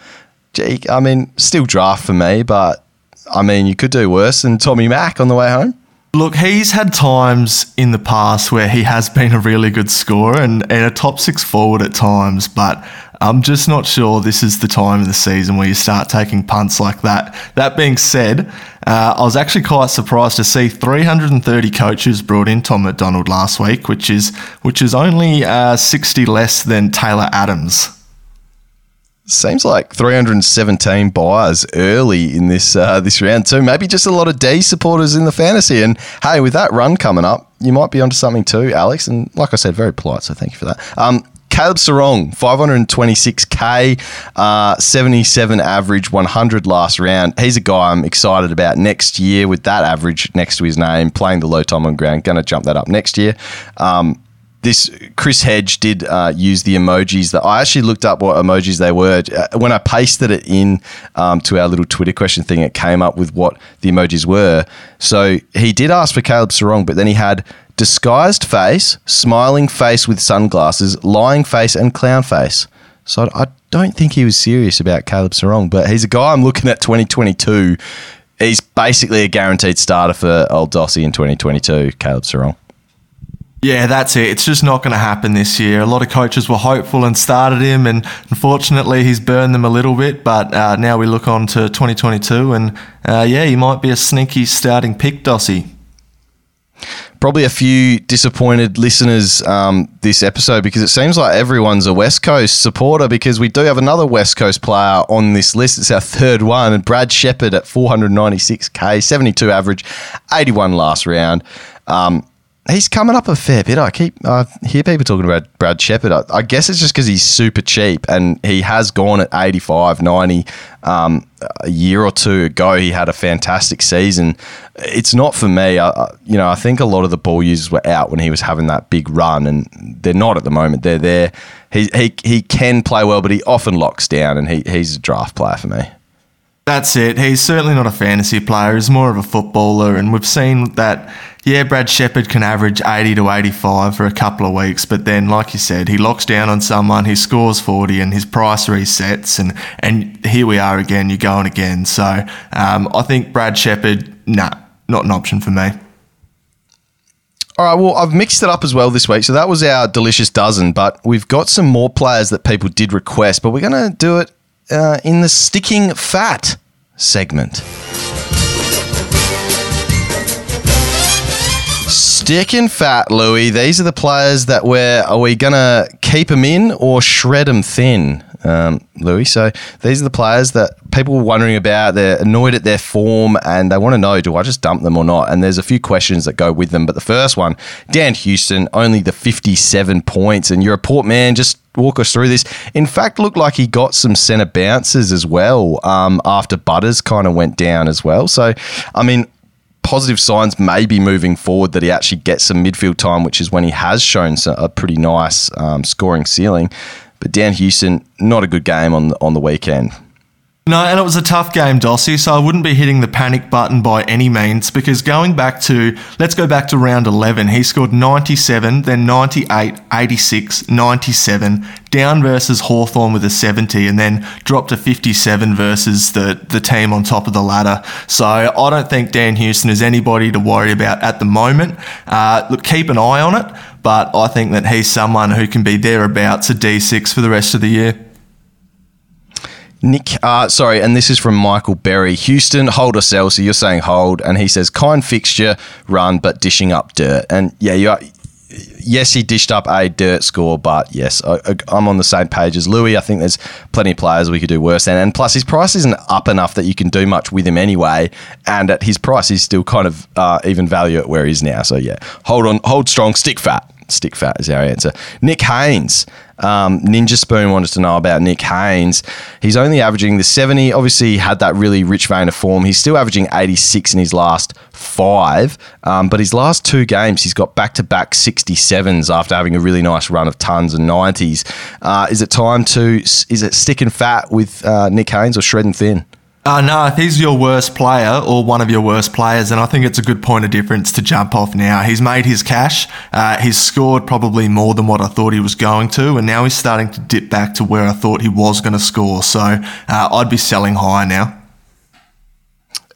gee, I mean, still draft for me. But I mean, you could do worse than Tommy Mack on the way home. Look, he's had times in the past where he has been a really good scorer and, and a top six forward at times, but I'm just not sure this is the time of the season where you start taking punts like that. That being said, uh, I was actually quite surprised to see 330 coaches brought in Tom McDonald last week, which is which is only uh, 60 less than Taylor Adams. Seems like 317 buyers early in this uh, this round too. Maybe just a lot of D supporters in the fantasy. And hey, with that run coming up, you might be onto something too, Alex. And like I said, very polite, so thank you for that. Um, Caleb Serong, 526k, uh, 77 average, 100 last round. He's a guy I'm excited about next year with that average next to his name, playing the low time on ground. Going to jump that up next year. Um, this Chris Hedge did uh, use the emojis that I actually looked up what emojis they were. Uh, when I pasted it in um, to our little Twitter question thing, it came up with what the emojis were. So he did ask for Caleb Serong, but then he had disguised face, smiling face with sunglasses, lying face, and clown face. So I don't think he was serious about Caleb Serong, but he's a guy I'm looking at 2022. He's basically a guaranteed starter for Old Dossie in 2022, Caleb Serong. Yeah, that's it. It's just not going to happen this year. A lot of coaches were hopeful and started him, and unfortunately, he's burned them a little bit. But uh, now we look on to 2022, and uh, yeah, he might be a sneaky starting pick, Dossie. Probably a few disappointed listeners um, this episode because it seems like everyone's a West Coast supporter because we do have another West Coast player on this list. It's our third one, and Brad Sheppard at 496k, 72 average, 81 last round. Um, he's coming up a fair bit. I keep I hear people talking about Brad Sheppard. I, I guess it's just because he's super cheap and he has gone at 85, 90. Um, a year or two ago, he had a fantastic season. It's not for me. I, you know, I think a lot of the ball users were out when he was having that big run, and they're not at the moment. They're there. He, he, he can play well, but he often locks down, and he, he's a draft player for me. That's it. He's certainly not a fantasy player. He's more of a footballer, and we've seen that yeah, Brad Sheppard can average 80 to 85 for a couple of weeks, but then, like you said, he locks down on someone, he scores 40, and his price resets, and, and here we are again, you're going again. So um, I think Brad Sheppard, nah, not an option for me. All right, well, I've mixed it up as well this week. So that was our delicious dozen, but we've got some more players that people did request, but we're going to do it uh, in the sticking fat segment. Sticking fat, Louis. These are the players that we're, are we to keep them in or shred them thin? Um, Louis. So these are the players that people were wondering about. They're annoyed at their form and they want to know do I just dump them or not? And there's a few questions that go with them. But the first one, Dan Houston, only the 57 points. And you're a port man, just walk us through this. In fact, looked like he got some centre bounces as well um, after Butters kind of went down as well. So, I mean, positive signs maybe moving forward that he actually gets some midfield time, which is when he has shown a pretty nice um, scoring ceiling. But Dan Houston, not a good game on on the weekend. No, and it was a tough game, Dossie, so I wouldn't be hitting the panic button by any means because going back to, let's go back to round 11, he scored 97, then 98, 86, 97, down versus Hawthorn with a 70, and then dropped to 57 versus the, the team on top of the ladder. So I don't think Dan Houston is anybody to worry about at the moment. Uh, look, keep an eye on it but I think that he's someone who can be thereabouts a D6 for the rest of the year. Nick, uh, sorry, and this is from Michael Berry. Houston, hold or sell. So you're saying hold, and he says kind fixture, run, but dishing up dirt. And yeah, you are, yes, he dished up a dirt score, but yes, I, am on the same page as Louis. I think there's plenty of players we could do worse than, and plus his price isn't up enough that you can do much with him anyway. And at his price, he's still kind of uh, even value at where he is now. So yeah, hold on, hold strong, stick fat stick fat is our answer. Nick Haynes. Um, Ninja Spoon wanted to know about Nick Haynes. He's only averaging the 70. Obviously, he had that really rich vein of form. He's still averaging 86 in his last five, um, but his last two games, he's got back to back 67s after having a really nice run of tons and 90s. Uh, is it time to, is it sticking fat with uh, Nick Haynes or shredding thin? Uh, no, if he's your worst player or one of your worst players, and I think it's a good point of difference to jump off now. He's made his cash. Uh, he's scored probably more than what I thought he was going to, and now he's starting to dip back to where I thought he was going to score. So uh, I'd be selling high now.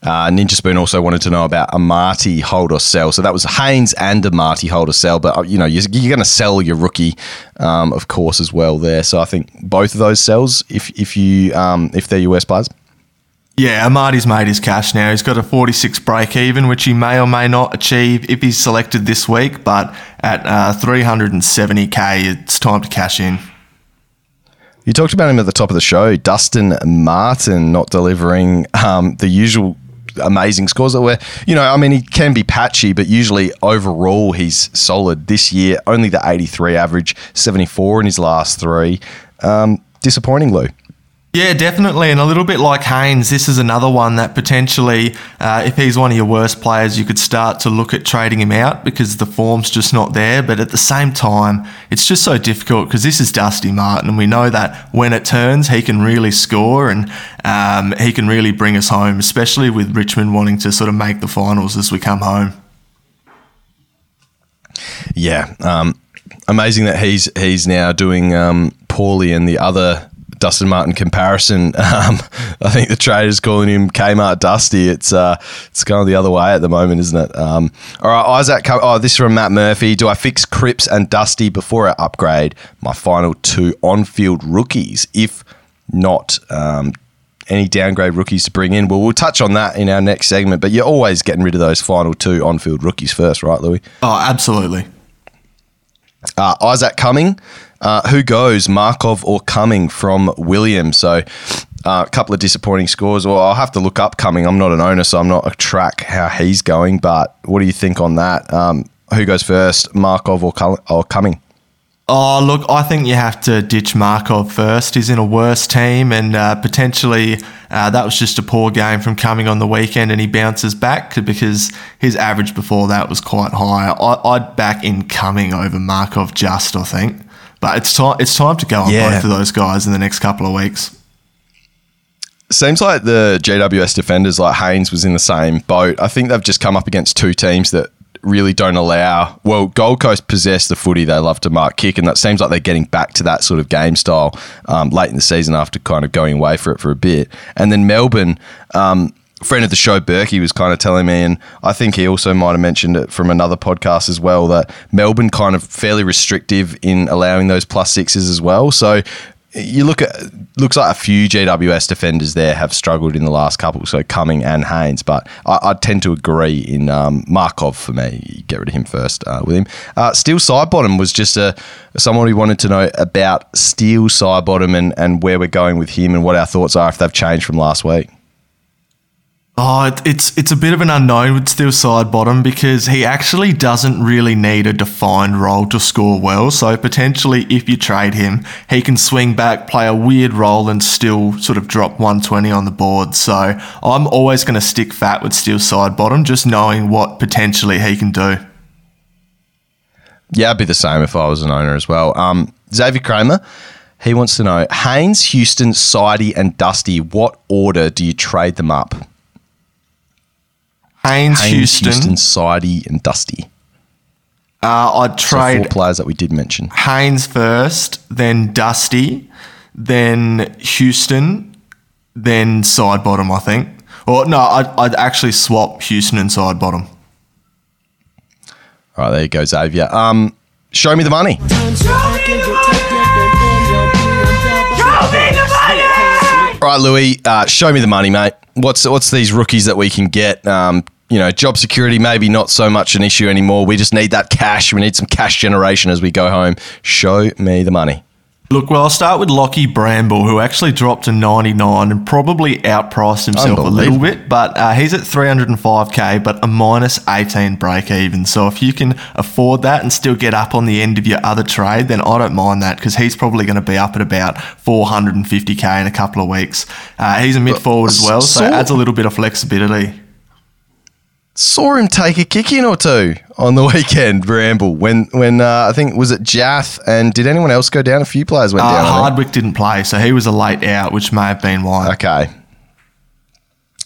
Uh, Ninja Spoon also wanted to know about a Marty hold or sell. So that was Haynes and a Marty hold or sell. But, uh, you know, you're, you're going to sell your rookie, um, of course, as well there. So I think both of those sells if, if, you, um, if they're US players. Yeah, Amartey's made his cash now. He's got a 46 break even, which he may or may not achieve if he's selected this week. But at uh, 370k, it's time to cash in. You talked about him at the top of the show, Dustin Martin not delivering um, the usual amazing scores that were, you know, I mean, he can be patchy, but usually overall he's solid. This year, only the 83 average, 74 in his last three. Um, disappointing, Lou. Yeah, definitely. And a little bit like Haynes, this is another one that potentially, uh, if he's one of your worst players, you could start to look at trading him out because the form's just not there. But at the same time, it's just so difficult because this is Dusty Martin. And we know that when it turns, he can really score and um, he can really bring us home, especially with Richmond wanting to sort of make the finals as we come home. Yeah. Um, amazing that he's he's now doing um, poorly and the other Dustin Martin comparison. Um, I think the traders calling him Kmart Dusty. It's uh, it's going the other way at the moment, isn't it? Um, all right, Isaac. Oh, this is from Matt Murphy. Do I fix Cripps and Dusty before I upgrade my final two on-field rookies? If not, um, any downgrade rookies to bring in? Well, we'll touch on that in our next segment. But you're always getting rid of those final two on-field rookies first, right, Louis? Oh, absolutely. Uh, Isaac Cumming uh, who goes, Markov or Cumming from William? So uh, a couple of disappointing scores. Well, I'll have to look up Cumming. I'm not an owner, so I'm not a track how he's going. But what do you think on that? Um, who goes first, Markov or, or Cumming? Oh, look, I think you have to ditch Markov first. He's in a worse team, and uh, potentially uh, that was just a poor game from Cumming on the weekend, and he bounces back because his average before that was quite high. I, would back in Cumming over Markov just, I think. But it's time. It's time to go on yeah. both of those guys in the next couple of weeks. Seems like the GWS defenders, like Haynes, was in the same boat. I think they've just come up against two teams that really don't allow. Well, Gold Coast possess the footy they love to mark kick, and that seems like they're getting back to that sort of game style um, late in the season after kind of going away for it for a bit. And then Melbourne. Um, friend of the show, Berkey, was kind of telling me, and I think he also might have mentioned it from another podcast as well, that Melbourne kind of fairly restrictive in allowing those plus sixes as well. So you look at looks like a few GWS defenders there have struggled in the last couple, so Cumming and Haynes. But I, I tend to agree in um, Markov for me. Get rid of him first uh, with him. Uh, Steele Sidebottom was just a someone who wanted to know about Steele Sidebottom and and where we're going with him and what our thoughts are if they've changed from last week. Oh, it's it's a bit of an unknown with Steele Sidebottom because he actually doesn't really need a defined role to score well. So potentially, if you trade him, he can swing back, play a weird role, and still sort of drop 120 on the board. So I'm always going to stick fat with Steel Side Bottom, just knowing what potentially he can do. Yeah, I'd be the same if I was an owner as well. Um, Xavier Kramer. He wants to know Haynes, Houston, Sidey, and Dusty. What order do you trade them up? Haynes, Haynes, Houston. Houston, Sidey, and Dusty. Uh, I'd So four trade players that we did mention. Haynes first, then Dusty, then Houston, then Sidebottom, I think. Or no, I'd, I'd actually swap Houston and Sidebottom. All right, there you go, Xavier. Um, show me the money. All right, Louis, uh, show me the money, mate. What's what's these rookies that we can get? Um, you know, job security maybe not so much an issue anymore. We just need that cash. We need some cash generation as we go home. Show me the money. Look, well, I'll start with Lachie Bramble, who actually dropped to 99 and probably outpriced himself a little bit, but uh, he's at 305k, but a minus 18 break even. So if you can afford that and still get up on the end of your other trade, then I don't mind that because he's probably going to be up at about 450k in a couple of weeks. Uh, he's a mid forward as well, so adds a little bit of flexibility. Saw him take a kick in or two on the weekend, Bramble. When when uh, I think was it Jath and did anyone else go down? A few players went Uh, down. Hardwick didn't play, so he was a late out, which may have been why. Okay.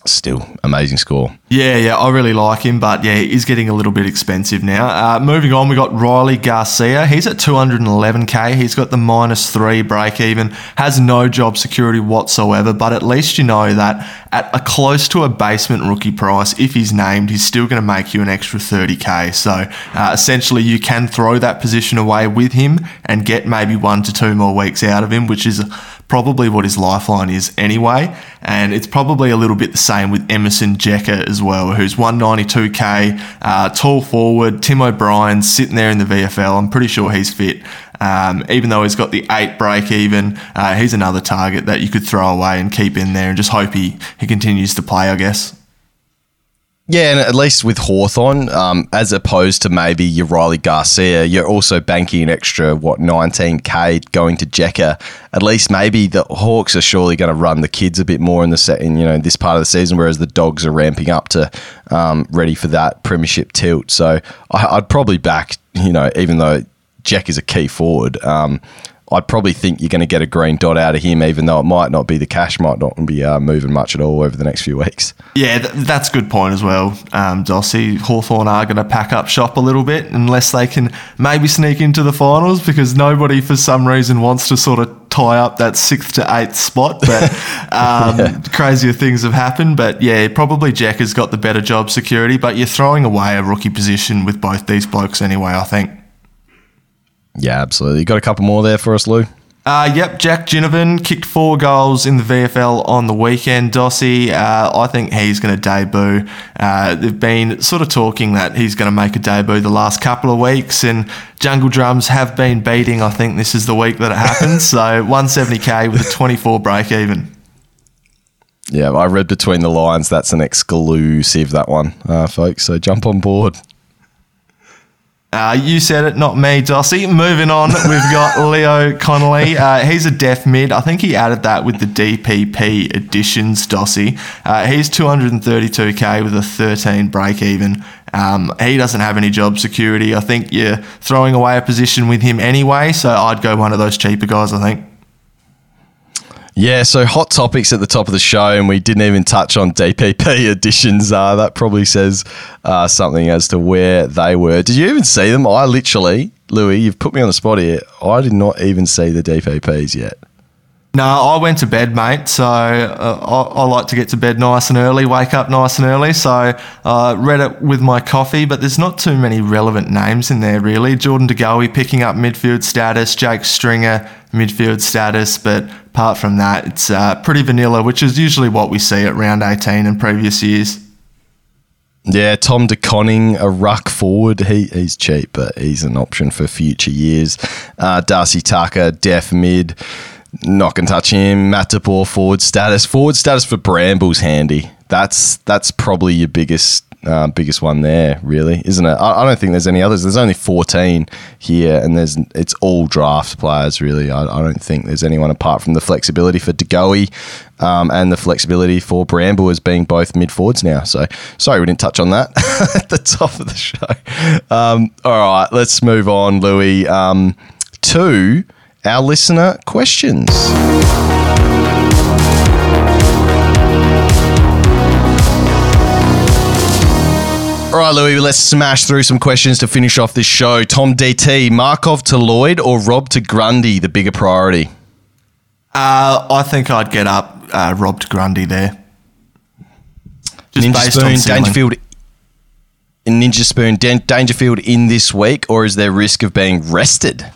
Still amazing score. Yeah, yeah, I really like him, but yeah, he's getting a little bit expensive now. Uh, moving on, we got Riley Garcia. He's at 211k. He's got the minus three break even, has no job security whatsoever, but at least you know that at a close to a basement rookie price, if he's named, he's still going to make you an extra 30k. So uh, essentially, you can throw that position away with him and get maybe one to two more weeks out of him, which is probably what his lifeline is anyway. And it's probably a little bit the same with Emerson Jeka as well, who's 192k, uh, tall forward. Tim O'Brien sitting there in the VFL. I'm pretty sure he's fit. Um, even though he's got the eight break even, uh, he's another target that you could throw away and keep in there and just hope he, he continues to play, I guess. Yeah, and at least with Hawthorn, um, as opposed to maybe your Riley Garcia, you're also banking an extra, what, 19K going to Jeka. At least maybe the Hawks are surely going to run the kids a bit more in the set, in, you know, this part of the season, whereas the Dogs are ramping up to um, ready for that premiership tilt. So I, I'd probably back, you know, even though Jack is a key forward, um, I'd probably think you're going to get a green dot out of him, even though it might not be the cash, might not be uh, moving much at all over the next few weeks. Yeah, th- that's a good point as well, um, Dossie. Hawthorn are going to pack up shop a little bit unless they can maybe sneak into the finals because nobody, for some reason, wants to sort of tie up that sixth to eighth spot. But um, crazier things have happened. But yeah, probably Jack has got the better job security, but you're throwing away a rookie position with both these blokes anyway, I think. Yeah, absolutely. You got a couple more there for us, Lou? Uh, yep, Jack Ginnivan kicked four goals in the VFL on the weekend. Dossie, uh, I think he's going to debut. Uh, they've been sort of talking that he's going to make a debut the last couple of weeks, and Jungle Drums have been beating. I think this is the week that it happens. so 170k with a 24 break even. Yeah, I read between the lines. That's an exclusive, that one, uh, folks. So jump on board. Uh, you said it, not me, Dossie. Moving on, we've got Leo Connolly. Uh, he's a deaf mid. I think he added that with the DPP additions, Dossie. Uh, he's 232k with a 13 break even. Um, he doesn't have any job security. I think you're throwing away a position with him anyway, so I'd go one of those cheaper guys, I think. Yeah, so hot topics at the top of the show, and we didn't even touch on DPP additions. Uh, that probably says uh, something as to where they were. Did you even see them? I literally, Louis, you've put me on the spot here. I did not even see the DPPs yet. No, I went to bed, mate. So uh, I, I, like to get to bed nice and early, wake up nice and early. So I uh, read it with my coffee, but there's not too many relevant names in there, really. Jordan De Goey picking up midfield status, Jake Stringer midfield status, but apart from that, it's uh, pretty vanilla, which is usually what we see at round 18 in previous years. Yeah, Tom De Koning, a ruck forward. He, he's cheap, but he's an option for future years. Uh, Darcy Tucker, def mid not gonna touch him. Matt forward status. Forward status for Brambles handy. That's that's probably your biggest uh, biggest one there, really, isn't it? I, I, don't think there's any others. There's only 14 here, and there's it's all draft players, really. I, I don't think there's anyone apart from the flexibility for DeGoey um, and the flexibility for Bramble as being both mid forwards now. So sorry we didn't touch on that at the top of the show. Um, all right, let's move on, Louis. Um, two our listener questions. All right, Louis, let's smash through some questions to finish off this show. Tom DT, Markov to Lloyd or Rob to Grundy, the bigger priority? Uh, I think I'd get up uh, Rob to Grundy there. Just Ninja Spoon, Dangerfield, Ninja Spoon, Dangerfield in this week, or is there risk of being rested?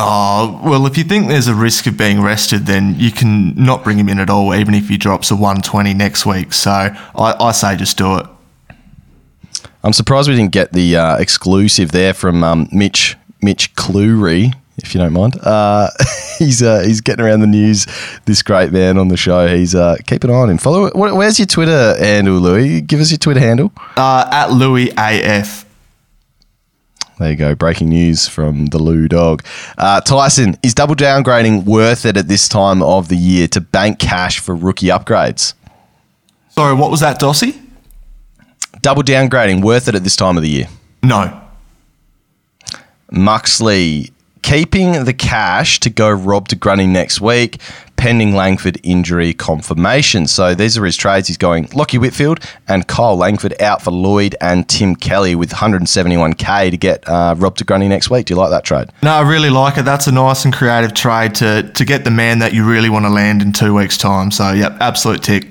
Oh, well, if you think there's a risk of being rested, then you can not bring him in at all, even if he drops a 120 next week. So I, I say just do it. I'm surprised we didn't get the uh, exclusive there from um, Mitch Mitch Clury, if you don't mind. Uh, he's uh, he's getting around the news. This great man on the show. He's uh, keep an eye on him. Follow. It. Where's your Twitter handle, Louis? Give us your Twitter handle. Uh, at Lewy AF. There you go. Breaking news from the Lou dog. Uh, Tyson, is double downgrading worth it at this time of the year to bank cash for rookie upgrades? Sorry, what was that, Dossie? Double downgrading worth it at this time of the year? No. Muxley, keeping the cash to go Rob to Grundy next week, pending Langford injury confirmation. So these are his trades. He's going Lachie Whitfield and Kyle Langford out for Lloyd and Tim Kelly with 171k to get uh, Rob to Grundy next week. Do you like that trade? No, I really like it. That's a nice and creative trade to to get the man that you really want to land in two weeks' time. So, yep, absolute tick.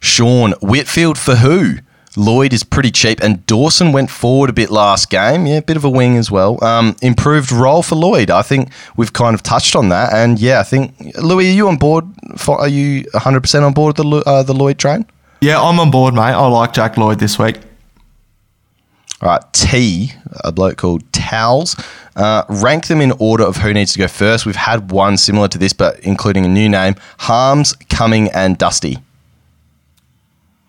Sean Whitfield for who? Lloyd is pretty cheap, and Dawson went forward a bit last game. Yeah, a bit of a wing as well. Um, improved role for Lloyd. I think we've kind of touched on that, and yeah, I think Louis, are you on board? For, are you 100 percent on board the uh, the Lloyd train? Yeah, I'm on board, mate. I like Jack Lloyd this week. All right, T, a bloke called Towels. Uh, rank them in order of who needs to go first. We've had one similar to this, but including a new name: Harmes, Cumming, and Dusty.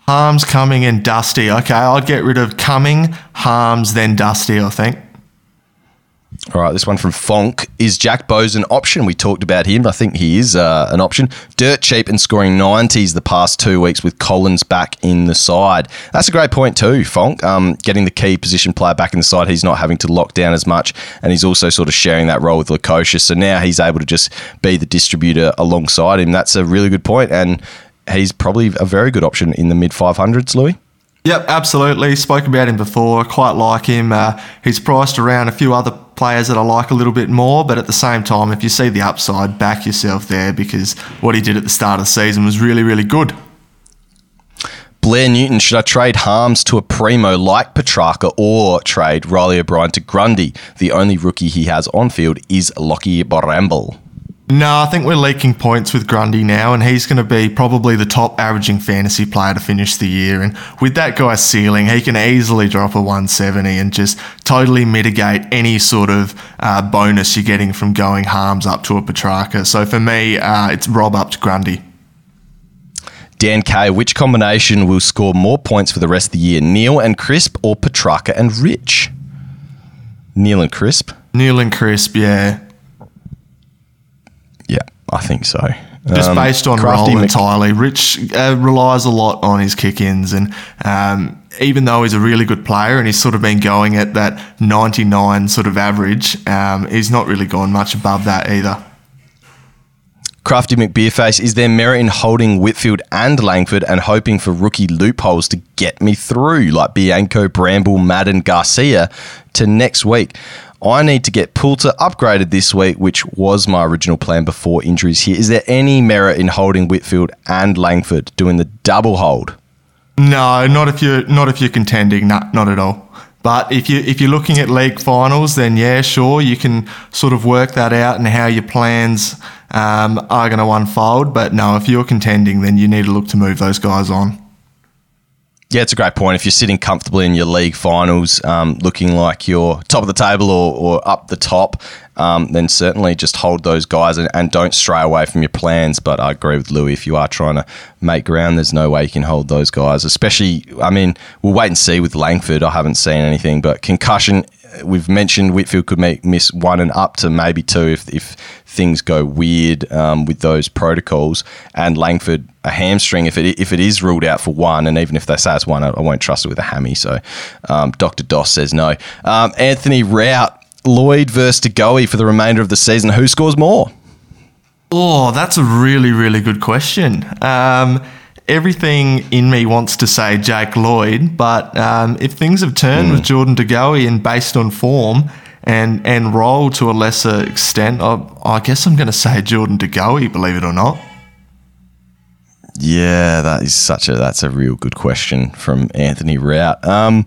Harmes, Cumming, and Dusty. Okay, I'd get rid of Cumming, Harmes, then Dusty, I think. All right, this one from Fonk. Is Jack Bowes an option? We talked about him. I think he is uh, an option. Dirt cheap and scoring 90s the past two weeks with Collins back in the side. That's a great point, too, Fonk. Um, getting the key position player back in the side. He's not having to lock down as much, and he's also sort of sharing that role with Lukosius. So now he's able to just be the distributor alongside him. That's a really good point, and he's probably a very good option in the mid 500s, Louis. Yep, absolutely. Spoke about him before. Quite like him. Uh, he's priced around a few other players that I like a little bit more, but at the same time, if you see the upside, back yourself there because what he did at the start of the season was really, really good. Blair Newton, should I trade Harmes to a primo like Petracca or trade Riley O'Brien to Grundy? The only rookie he has on field is Lachie Bramble. No, I think we're leaking points with Grundy now, and he's going to be probably the top averaging fantasy player to finish the year. And with that guy's ceiling, he can easily drop a 170 and just totally mitigate any sort of uh, bonus you're getting from going Harmes up to a Petracca. So for me, uh, it's Rob up to Grundy. Dan K, which combination will score more points for the rest of the year, Neale and Crisp or Petracca and Rich? Neale and Crisp. Neale and Crisp, yeah. I think so. Just um, based on role Mc- entirely. Rich uh, relies a lot on his kick ins, and um, even though he's a really good player and he's sort of been going at that 99 sort of average, um, he's not really gone much above that either. Crafty McBeerface, is there merit in holding Whitfield and Langford and hoping for rookie loopholes to get me through, like Bianco, Bramble, Madden, Garcia, to next week? I need to get Poulter upgraded this week, which was my original plan before injuries here. Is there any merit in holding Whitfield and Langford doing the double hold? No, not if you're not if you're contending. No, not at all. But if you if you're looking at league finals, then yeah, sure, you can sort of work that out and how your plans um, are going to unfold. But no, if you're contending, then you need to look to move those guys on. Yeah, it's a great point. If you're sitting comfortably in your league finals, um, looking like you're top of the table or, or up the top, um, then certainly just hold those guys and, and, don't stray away from your plans. But I agree with Louis. If you are trying to make ground, there's no way you can hold those guys. Especially, I mean, we'll wait and see with Langford. I haven't seen anything, but concussion. We've mentioned Whitfield could make, miss one and up to maybe two if, if things go weird um, with those protocols. And Langford a hamstring if it if it is ruled out for one, and even if they say it's one, I, I won't trust it with a hammy. So um, Dr. Doss says no. Um, Anthony Rout, Lloyd versus DeGoey for the remainder of the season. Who scores more? Oh, that's a really really good question. Um, everything in me wants to say Jake Lloyd, but um, if things have turned mm. with Jordan DeGoey and based on form and and Roll to a lesser extent, I, I guess I'm going to say Jordan DeGoey, believe it or not. Yeah, that is such a that's a real good question from Anthony Rout. Um,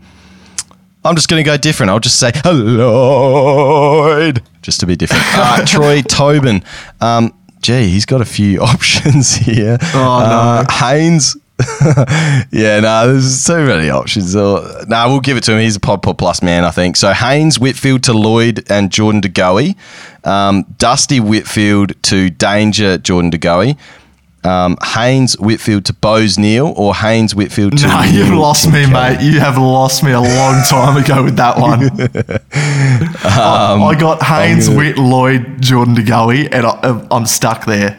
I'm just going to go different. I'll just say Lloyd, just to be different. Uh, Troy Tobin. Um, gee, he's got a few options here. Oh no, uh, Haynes. yeah, no, there's so many options. Uh, no, we'll give it to him. He's a pod pod plus man, I think. So Haynes, Whitfield to Lloyd and Jordan De Um, Dusty Whitfield to Danger, Jordan De um, Haynes Whitfield to Bowes Neale or Haynes Whitfield to. No, you've lost me, mate. You have lost me a long time ago with that one. um, I, got Haynes, Whit, Lloyd, Jordan DeGoey, and I, I'm stuck there.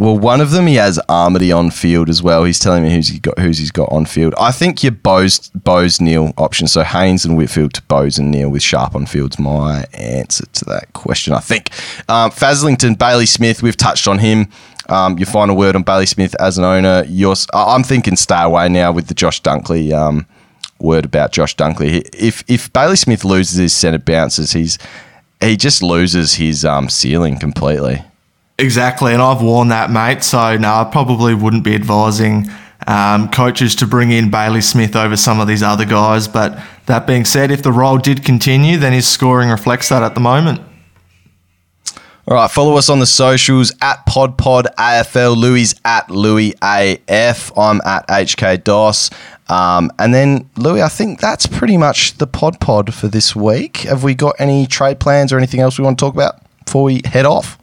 Well, one of them he has Amartey on field as well. He's telling me who's he got who's he's got on field. I think your Bowes Bowes Neale option. So Haynes and Whitfield to Bowes and Neale with Sharp on field's my answer to that question. I think um, Faslington Bailey Smith. We've touched on him. Um, your final word on Bailey Smith as an owner. You're, I'm thinking stay away now with the Josh Dunkley um, word about Josh Dunkley. If if Bailey Smith loses his centre bounces, he's he just loses his um, ceiling completely. Exactly, and I've worn that, mate. So no, I probably wouldn't be advising um, coaches to bring in Bailey Smith over some of these other guys. But that being said, if the role did continue, then his scoring reflects that at the moment. All right, follow us on the socials at PodPodAFL. Louis at Lewy AF. I'm at HK Dos. Um, and then, Louis, I think that's pretty much the Pod Pod for this week. Have we got any trade plans or anything else we want to talk about before we head off?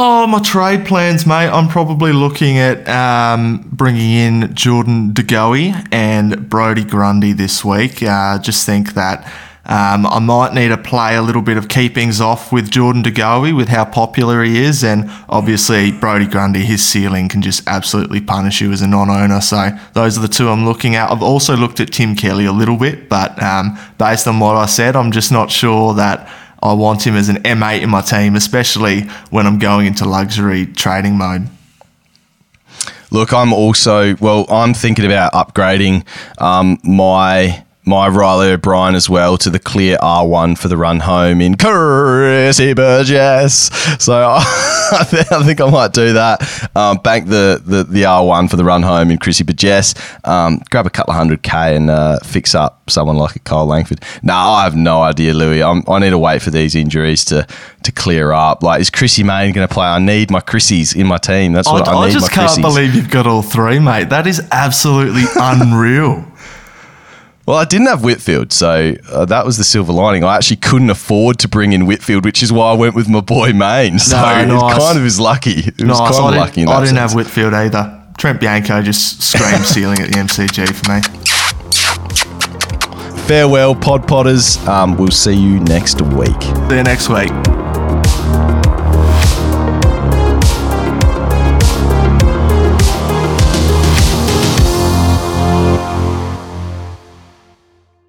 Oh, my trade plans, mate. I'm probably looking at um, bringing in Jordan DeGoey and Brodie Grundy this week. Uh, just think that um, I might need to play a little bit of keepings off with Jordan DeGoey with how popular he is, and obviously Brodie Grundy, his ceiling can just absolutely punish you as a non-owner. So those are the two I'm looking at. I've also looked at Tim Kelly a little bit, but um, based on what I said, I'm just not sure that I want him as an M8 in my team, especially when I'm going into luxury trading mode. Look, I'm also well. I'm thinking about upgrading um, my my Riley O'Brien as well to the clear R1 for the run home in Chrissy Burgess. So I think I might do that. Um, bank the, the, the, R1 for the run home in Chrissy Burgess. Um, grab a couple of hundred K and uh, fix up someone like a Kyle Langford. No, I have no idea, Louis. I'm, i need to wait for these injuries to, to clear up. Like, is Chrissy Mayne going to play? I need my Chrissies in my team. That's what I, I, I just can't believe you've got all three, mate. That is absolutely unreal. Well, I didn't have Whitfield, so uh, that was the silver lining. I actually couldn't afford to bring in Whitfield, which is why I went with my boy Mayne. So no, nice. it kind of is lucky. It nice. was kind of lucky. I didn't sense. have Whitfield either. Trent Bianco just screamed ceiling at the MCG for me. Farewell, Pod Potters. Um, we'll see you next week. See you next week.